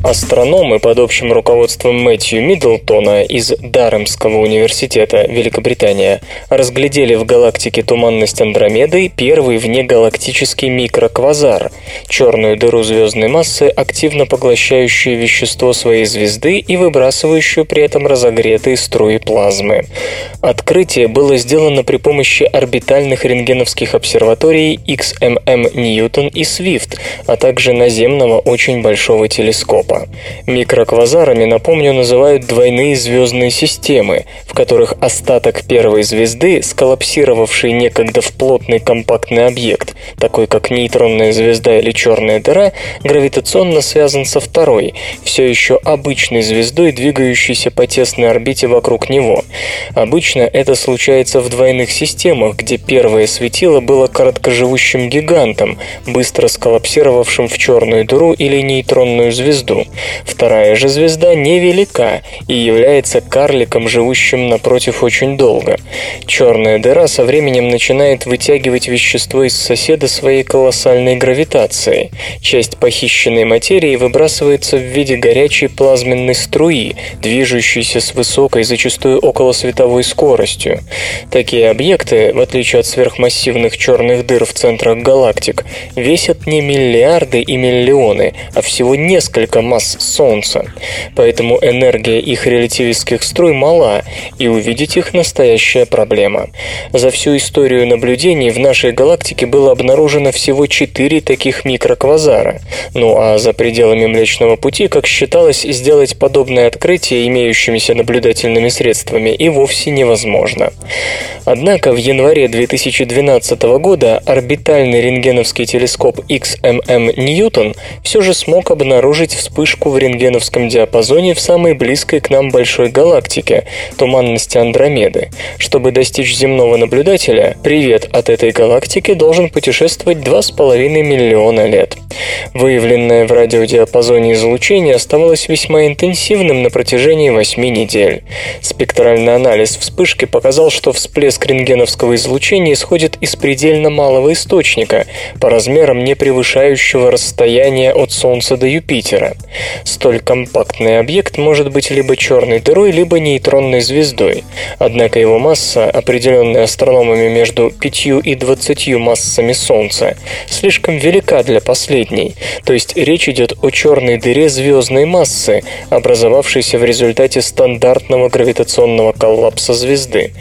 Астрономы под общим руководством Мэтью Миддлтона из Даремского университета Великобритания разглядели в галактике туманность Андромеды первый внегалактический микроквазар – черную дыру звездной массы, активно поглощающую вещество своей звезды и выбрасывающую при этом разогретые струи плазмы. Открытие было сделано при помощи орбитальных рентгеновских обсерваторий XMM Ньютон и Свифт, а также наземного очень большого телескопа. Телескопа. Микроквазарами, напомню, называют двойные звездные системы, в которых остаток первой звезды, сколлапсировавший некогда в плотный компактный объект, такой как нейтронная звезда или черная дыра, гравитационно связан со второй, все еще обычной звездой, двигающейся по тесной орбите вокруг него. Обычно это случается в двойных системах, где первое светило было короткоживущим гигантом, быстро сколлапсировавшим в черную дыру или нейтронную звезду. Вторая же звезда невелика и является карликом, живущим напротив очень долго. Черная дыра со временем начинает вытягивать вещество из соседа своей колоссальной гравитацией. Часть похищенной материи выбрасывается в виде горячей плазменной струи, движущейся с высокой, зачастую около световой скоростью. Такие объекты, в отличие от сверхмассивных черных дыр в центрах галактик, весят не миллиарды и миллионы, а всего несколько масс Солнца. Поэтому энергия их релятивистских струй мала, и увидеть их настоящая проблема. За всю историю наблюдений в нашей галактике было обнаружено всего четыре таких микроквазара. Ну а за пределами Млечного Пути, как считалось, сделать подобное открытие имеющимися наблюдательными средствами и вовсе невозможно. Однако в январе 2012 года орбитальный рентгеновский телескоп XMM Ньютон все же смог обнаружить вспышку в рентгеновском диапазоне в самой близкой к нам большой галактике – туманности Андромеды. Чтобы достичь земного наблюдателя, привет от этой галактики должен путешествовать 2,5 миллиона лет. Выявленное в радиодиапазоне излучение оставалось весьма интенсивным на протяжении 8 недель. Спектральный анализ вспышки показал, что всплеск рентгеновского излучения исходит из предельно малого источника, по размерам не превышающего расстояние от Солнца до Юпитера. Столь компактный объект может быть либо черной дырой, либо нейтронной звездой. Однако его масса, определенная астрономами между 5 и 20 массами Солнца, слишком велика для последней, то есть речь идет о черной дыре звездной массы, образовавшейся в результате стандартного гравитационного коллапса звезды.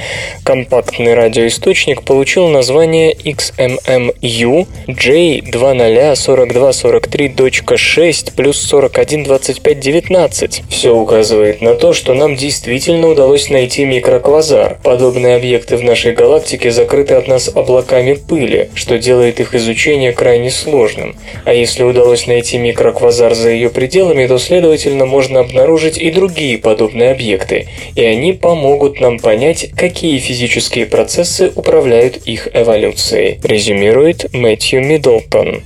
Компактный радиоисточник получил название XMMU J204243.6 плюс 412519. Все указывает на то, что нам действительно удалось найти микроквазар. Подобные объекты в нашей галактике закрыты от нас облаками пыли, что делает их изучение крайне сложным. А если удалось найти микроквазар за ее пределами, то, следовательно, можно обнаружить и другие подобные объекты, и они помогут нам понять, какие физические процессы управляют их эволюцией, резюмирует Мэтью Миддлтон.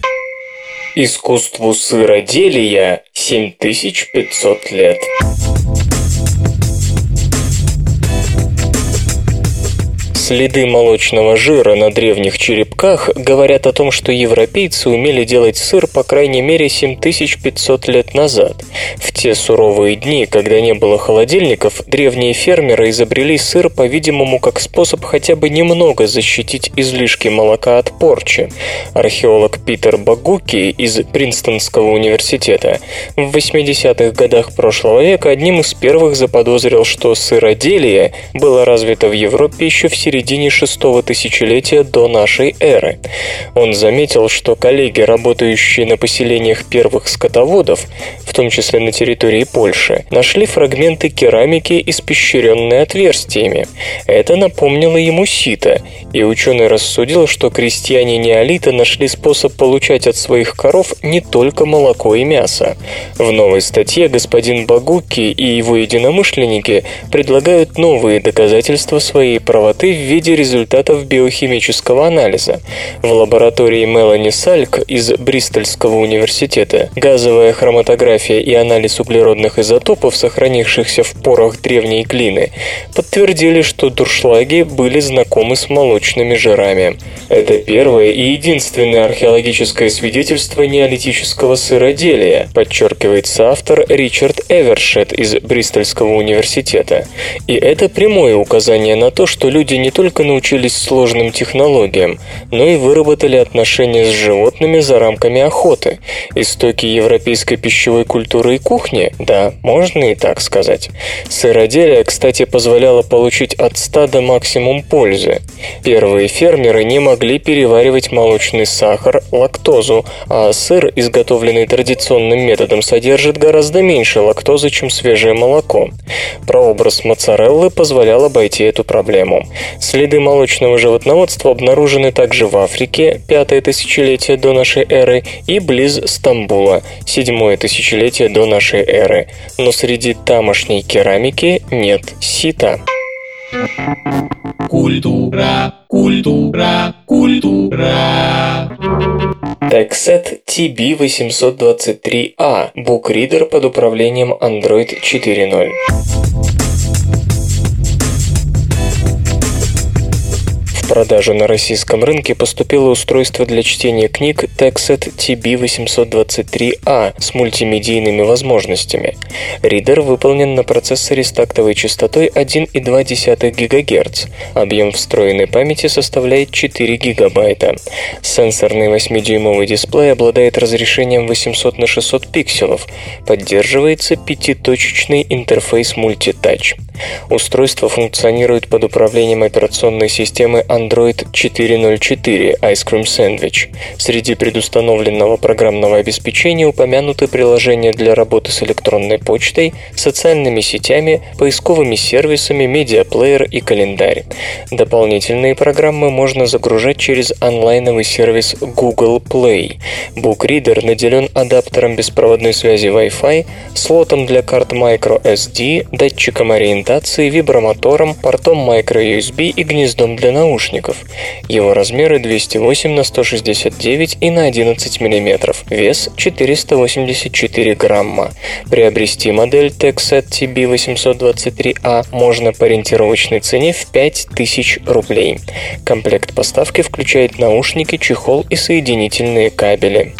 Искусству сыроделия 7500 лет. Следы молочного жира на древних черепках говорят о том, что европейцы умели делать сыр по крайней мере 7500 лет назад. В те суровые дни, когда не было холодильников, древние фермеры изобрели сыр, по-видимому, как способ хотя бы немного защитить излишки молока от порчи. Археолог Питер Багуки из Принстонского университета в 80-х годах прошлого века одним из первых заподозрил, что сыроделие было развито в Европе еще в середине середине шестого тысячелетия до нашей эры. Он заметил, что коллеги, работающие на поселениях первых скотоводов, в том числе на территории Польши, нашли фрагменты керамики, испещренные отверстиями. Это напомнило ему сито, и ученый рассудил, что крестьяне неолита нашли способ получать от своих коров не только молоко и мясо. В новой статье господин Багуки и его единомышленники предлагают новые доказательства своей правоты в виде результатов биохимического анализа. В лаборатории Мелани Сальк из Бристольского университета газовая хроматография и анализ углеродных изотопов, сохранившихся в порах древней глины, подтвердили, что дуршлаги были знакомы с молочными жирами. Это первое и единственное археологическое свидетельство неолитического сыроделия, подчеркивает соавтор Ричард Эвершет из Бристольского университета. И это прямое указание на то, что люди не только научились сложным технологиям, но и выработали отношения с животными за рамками охоты. Истоки европейской пищевой культуры и кухни? Да, можно и так сказать. Сыроделие, кстати, позволяло получить от стада максимум пользы. Первые фермеры не могли переваривать молочный сахар, лактозу, а сыр, изготовленный традиционным методом, содержит гораздо меньше лактозы, чем свежее молоко. Прообраз моцареллы позволял обойти эту проблему. Следы молочного животноводства обнаружены также в Африке, пятое тысячелетие до нашей эры, и близ Стамбула, седьмое тысячелетие до нашей эры. Но среди тамошней керамики нет сита. Культура, культура, культура. Techset TB823A – букридер под управлением Android 4.0. В продажу на российском рынке поступило устройство для чтения книг Texet TB823A с мультимедийными возможностями. Ридер выполнен на процессоре с тактовой частотой 1,2 ГГц. Объем встроенной памяти составляет 4 ГБ. Сенсорный 8-дюймовый дисплей обладает разрешением 800 на 600 пикселов. Поддерживается пятиточечный интерфейс мультитач. Устройство функционирует под управлением операционной системы Android 4.0.4 Ice Cream Sandwich. Среди предустановленного программного обеспечения упомянуты приложения для работы с электронной почтой, социальными сетями, поисковыми сервисами, медиаплеер и календарь. Дополнительные программы можно загружать через онлайновый сервис Google Play. BookReader наделен адаптером беспроводной связи Wi-Fi, слотом для карт microSD, датчиком ориентации, вибромотором, портом microUSB и гнездом для наушников наушников. Его размеры 208 на 169 и на 11 мм, вес 484 грамма. Приобрести модель TechSet TB823A можно по ориентировочной цене в 5000 рублей. Комплект поставки включает наушники, чехол и соединительные кабели.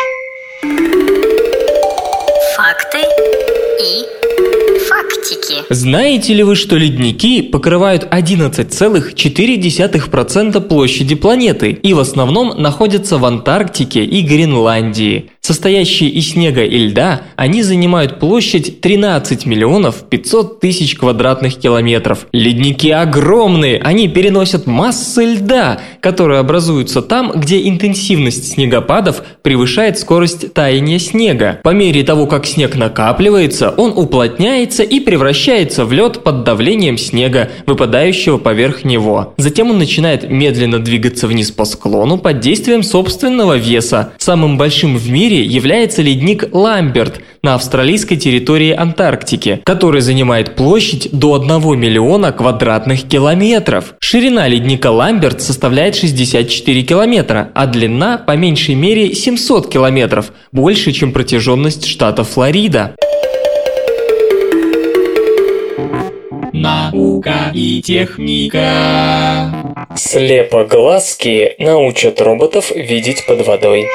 Знаете ли вы, что ледники покрывают 11,4% площади планеты и в основном находятся в Антарктике и Гренландии? Состоящие из снега и льда, они занимают площадь 13 миллионов 500 тысяч квадратных километров. Ледники огромные, они переносят массы льда, которые образуются там, где интенсивность снегопадов превышает скорость таяния снега. По мере того, как снег накапливается, он уплотняется и превращается в лед под давлением снега, выпадающего поверх него. Затем он начинает медленно двигаться вниз по склону под действием собственного веса. Самым большим в мире мире является ледник Ламберт на австралийской территории Антарктики, который занимает площадь до 1 миллиона квадратных километров. Ширина ледника Ламберт составляет 64 километра, а длина по меньшей мере 700 километров, больше, чем протяженность штата Флорида. Наука и техника. Слепоглазки научат роботов видеть под водой.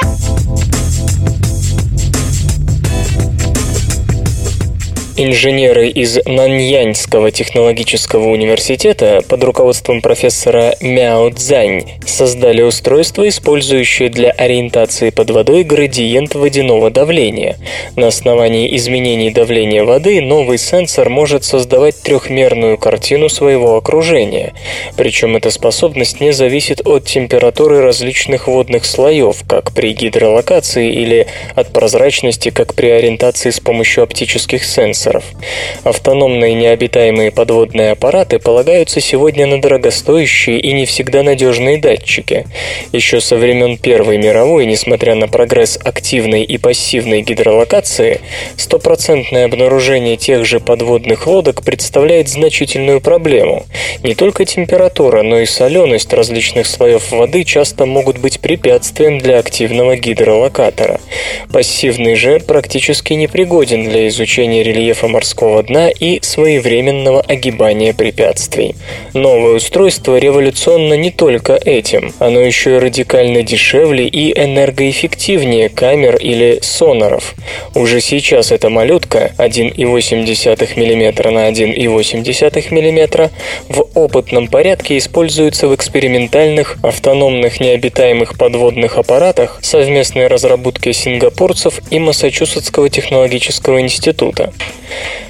Инженеры из Наньяньского технологического университета под руководством профессора Мяо Цзань создали устройство, использующее для ориентации под водой градиент водяного давления. На основании изменений давления воды новый сенсор может создавать трехмерную картину своего окружения. Причем эта способность не зависит от температуры различных водных слоев, как при гидролокации или от прозрачности, как при ориентации с помощью оптических сенсоров сенсоров. Автономные необитаемые подводные аппараты полагаются сегодня на дорогостоящие и не всегда надежные датчики. Еще со времен Первой мировой, несмотря на прогресс активной и пассивной гидролокации, стопроцентное обнаружение тех же подводных лодок представляет значительную проблему. Не только температура, но и соленость различных слоев воды часто могут быть препятствием для активного гидролокатора. Пассивный же практически непригоден для изучения рельефа рельефа морского дна и своевременного огибания препятствий. Новое устройство революционно не только этим, оно еще и радикально дешевле и энергоэффективнее камер или сонаров. Уже сейчас эта малютка 1,8 мм на 1,8 мм в опытном порядке используется в экспериментальных автономных необитаемых подводных аппаратах совместной разработки сингапурцев и Массачусетского технологического института.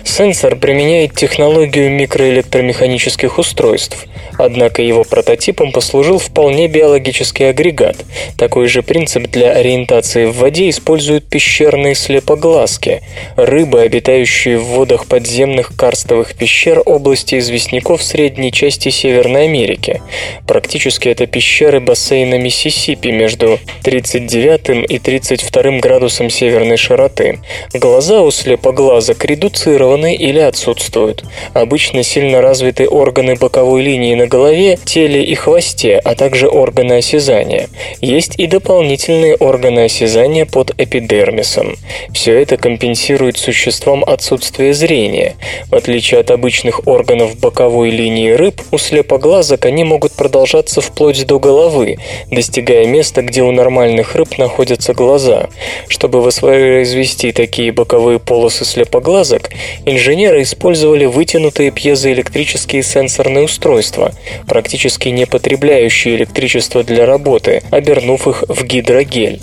Сенсор применяет технологию микроэлектромеханических устройств, однако его прототипом послужил вполне биологический агрегат. Такой же принцип для ориентации в воде используют пещерные слепоглазки – рыбы, обитающие в водах подземных карстовых пещер области известняков средней части Северной Америки. Практически это пещеры бассейна Миссисипи между 39 и 32 градусом северной широты. Глаза у слепоглазок редуцированы или отсутствуют. Обычно сильно развиты органы боковой линии на голове, теле и хвосте, а также органы осязания. Есть и дополнительные органы осязания под эпидермисом. Все это компенсирует существам отсутствие зрения. В отличие от обычных органов боковой линии рыб, у слепоглазок они могут продолжаться вплоть до головы, достигая места, где у нормальных рыб находятся глаза. Чтобы воспроизвести такие боковые полосы слепоглазок, инженеры использовали вытянутые пьезоэлектрические сенсорные устройства, практически не потребляющие электричество для работы, обернув их в гидрогель.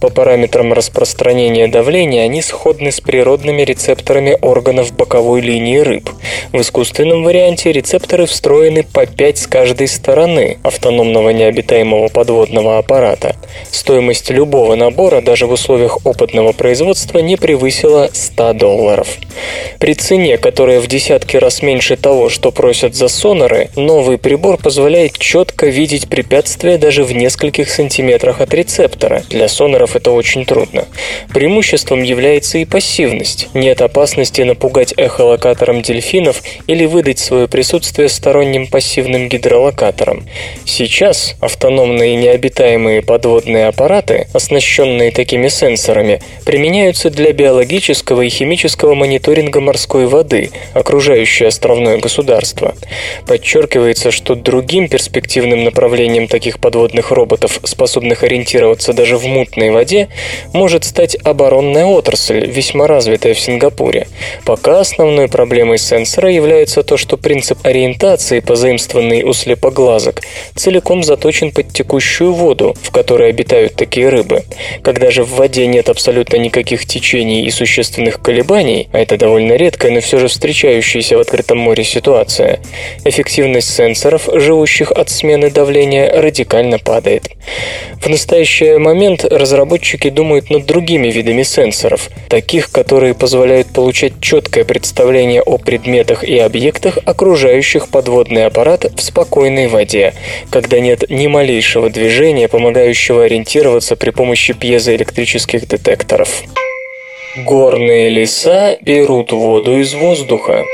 По параметрам распространения давления они сходны с природными рецепторами органов боковой линии рыб. В искусственном варианте рецепторы встроены по 5 с каждой стороны автономного необитаемого подводного аппарата. Стоимость любого набора даже в условиях опытного производства не превысила 100 долларов. При цене, которая в десятки раз меньше того, что просят за сонары, новый прибор позволяет четко видеть препятствия даже в нескольких сантиметрах от рецептора. Для сонаров это очень трудно. Преимуществом является и пассивность. Нет опасности напугать эхолокатором дельфинов или выдать свое присутствие сторонним пассивным гидролокатором. Сейчас автономные необитаемые подводные аппараты, оснащенные такими сенсорами, применяются для биологического и химического мониторинга морской воды, окружающей островное государство. Подчеркивается, что другим перспективным направлением таких подводных роботов, способных ориентироваться даже в мутной воде, может стать оборонная отрасль, весьма развитая в Сингапуре. Пока основной проблемой сенсора является то, что принцип ориентации, позаимствованный у слепоглазок, целиком заточен под текущую воду, в которой обитают такие рыбы. Когда же в воде нет абсолютно никаких течений и существенных колебаний, а это довольно редкая, но все же встречающаяся в открытом море ситуация, эффективность сенсоров, живущих от смены давления, радикально падает. В настоящий момент разработчики думают над другими видами сенсоров, таких, которые позволяют получать четкое представление о предметах и объектах, окружающих подводный аппарат в спокойной воде, когда нет ни малейшего движения, помогающего ориентироваться при помощи пьезоэлектрических детекторов. Горные леса берут воду из воздуха.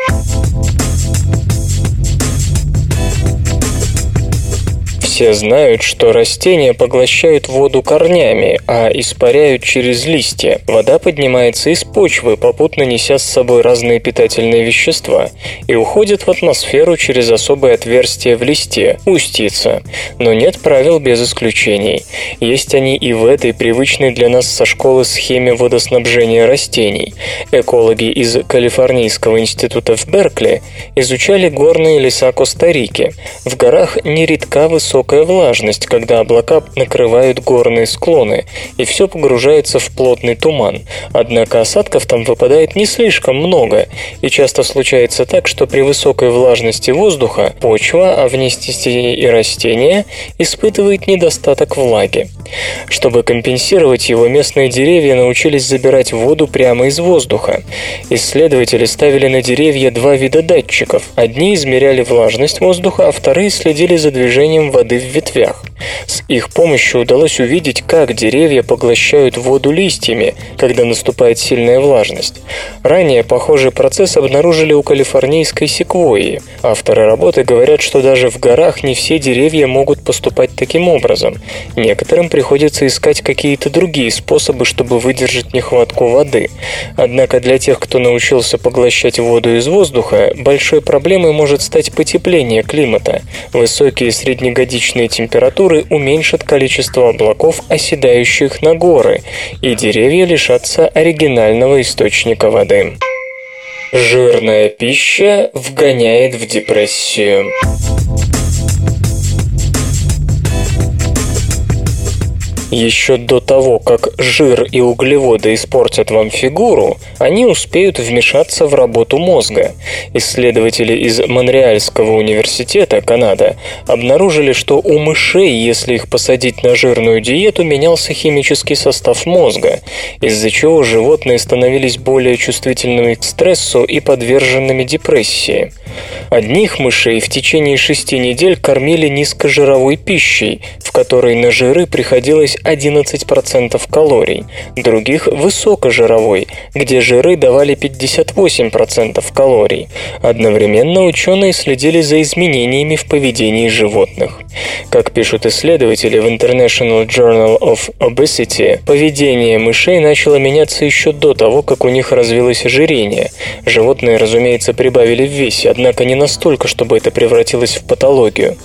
Все знают, что растения поглощают воду корнями, а испаряют через листья. Вода поднимается из почвы, попутно неся с собой разные питательные вещества, и уходит в атмосферу через особое отверстие в листе – устьица. Но нет правил без исключений. Есть они и в этой привычной для нас со школы схеме водоснабжения растений. Экологи из Калифорнийского института в Беркли изучали горные леса Коста-Рики. В горах нередка высокая высокая влажность, когда облака накрывают горные склоны, и все погружается в плотный туман. Однако осадков там выпадает не слишком много, и часто случается так, что при высокой влажности воздуха почва, а вместе с ней и растения, испытывает недостаток влаги. Чтобы компенсировать его, местные деревья научились забирать воду прямо из воздуха. Исследователи ставили на деревья два вида датчиков. Одни измеряли влажность воздуха, а вторые следили за движением воды в ветвях. С их помощью удалось увидеть, как деревья поглощают воду листьями, когда наступает сильная влажность. Ранее похожий процесс обнаружили у калифорнийской секвойи. Авторы работы говорят, что даже в горах не все деревья могут поступать таким образом. Некоторым приходится искать какие-то другие способы, чтобы выдержать нехватку воды. Однако для тех, кто научился поглощать воду из воздуха, большой проблемой может стать потепление климата. Высокие среднегодичные температуры уменьшат количество облаков, оседающих на горы, и деревья лишатся оригинального источника воды. Жирная пища вгоняет в депрессию. Еще до того, как жир и углеводы испортят вам фигуру, они успеют вмешаться в работу мозга. Исследователи из Монреальского университета, Канада, обнаружили, что у мышей, если их посадить на жирную диету, менялся химический состав мозга, из-за чего животные становились более чувствительными к стрессу и подверженными депрессии. Одних мышей в течение шести недель кормили низкожировой пищей, в которой на жиры приходилось 11% калорий, других – высокожировой, где жиры давали 58% калорий. Одновременно ученые следили за изменениями в поведении животных. Как пишут исследователи в International Journal of Obesity, поведение мышей начало меняться еще до того, как у них развилось ожирение. Животные, разумеется, прибавили в весе, однако не настолько, чтобы это превратилось в патологию.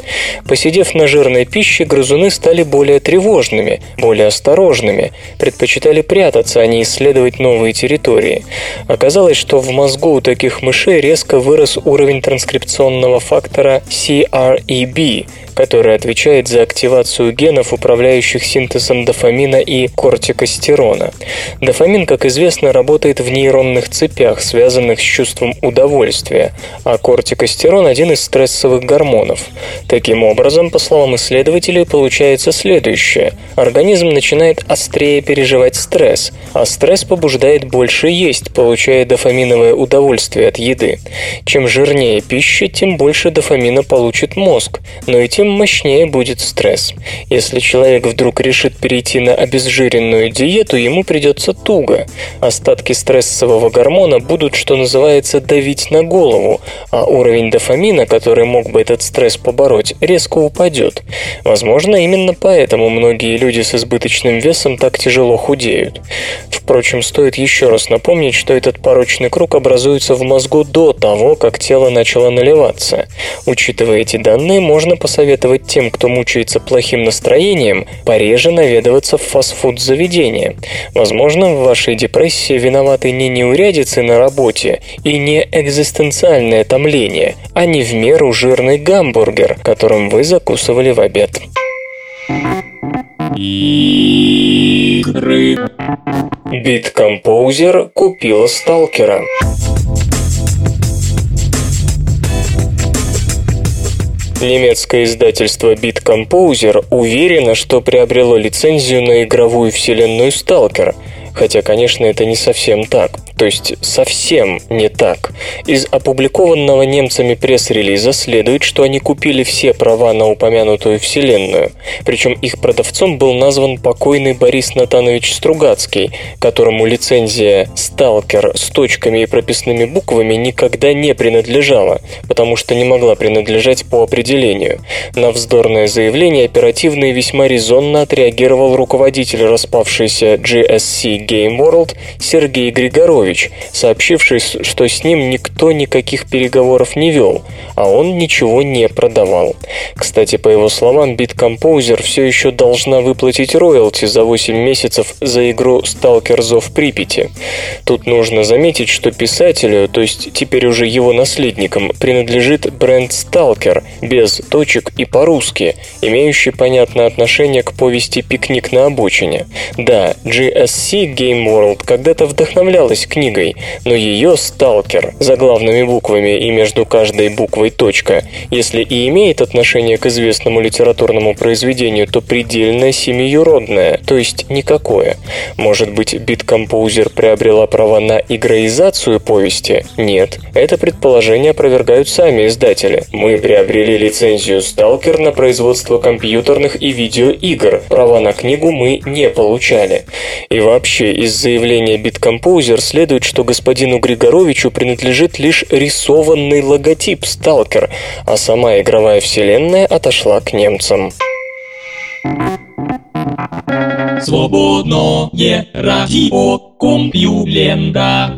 Посидев на жирной пище, грызуны стали более тревожными, более осторожными, предпочитали прятаться, а не исследовать новые территории. Оказалось, что в мозгу у таких мышей резко вырос уровень транскрипционного фактора CREB, который отвечает за активацию генов, управляющих синтезом дофамина и кортикостерона. Дофамин, как известно, работает в нейронных цепях, связанных с чувством удовольствия, а кортикостерон – один из стрессовых гормонов. Таким образом, по словам исследователей, получается следующее. Организм начинает острее переживать стресс, а стресс побуждает больше есть, получая дофаминовое удовольствие от еды. Чем жирнее пища, тем больше дофамина получит мозг, но и тем мощнее будет стресс. Если человек вдруг решит перейти на обезжиренную диету, ему придется туго. Остатки стрессового гормона будут, что называется, давить на голову, а уровень дофамина, который мог бы этот стресс побороть, резко упадет. Возможно, именно поэтому многие люди с избыточным весом так тяжело худеют. Впрочем, стоит еще раз напомнить, что этот порочный круг образуется в мозгу до того, как тело начало наливаться. Учитывая эти данные, можно посоветовать тем, кто мучается плохим настроением, пореже наведываться в фастфуд-заведение. Возможно, в вашей депрессии виноваты не неурядицы на работе и не экзистенциальное томление, а не в меру жирный гамбургер, которым вы закусывали в обед. Игры. Биткомпозер купила сталкера. Немецкое издательство Beat Composer уверено, что приобрело лицензию на игровую вселенную Stalker – Хотя, конечно, это не совсем так. То есть совсем не так. Из опубликованного немцами пресс-релиза следует, что они купили все права на упомянутую вселенную. Причем их продавцом был назван покойный Борис Натанович Стругацкий, которому лицензия «Сталкер» с точками и прописными буквами никогда не принадлежала, потому что не могла принадлежать по определению. На вздорное заявление оперативно и весьма резонно отреагировал руководитель распавшейся GSC Game World Сергей Григорович, сообщивший, что с ним никто никаких переговоров не вел, а он ничего не продавал. Кстати, по его словам, Bitcomposer все еще должна выплатить роялти за 8 месяцев за игру Stalker Зов Припяти. Тут нужно заметить, что писателю, то есть теперь уже его наследникам, принадлежит бренд Stalker, без точек и по-русски, имеющий понятное отношение к повести «Пикник на обочине». Да, GSC Game World когда-то вдохновлялась книгой книгой, но ее «Сталкер» заглавными буквами и между каждой буквой точка, если и имеет отношение к известному литературному произведению, то предельно семиюродное, то есть никакое. Может быть, биткомпозер приобрела права на игроизацию повести? Нет. Это предположение опровергают сами издатели. Мы приобрели лицензию «Сталкер» на производство компьютерных и видеоигр. Права на книгу мы не получали. И вообще, из заявления биткомпозер следует, что господину Григоровичу принадлежит лишь рисованный логотип «Сталкер», а сама игровая вселенная отошла к немцам. Свободное радио Компьюлента.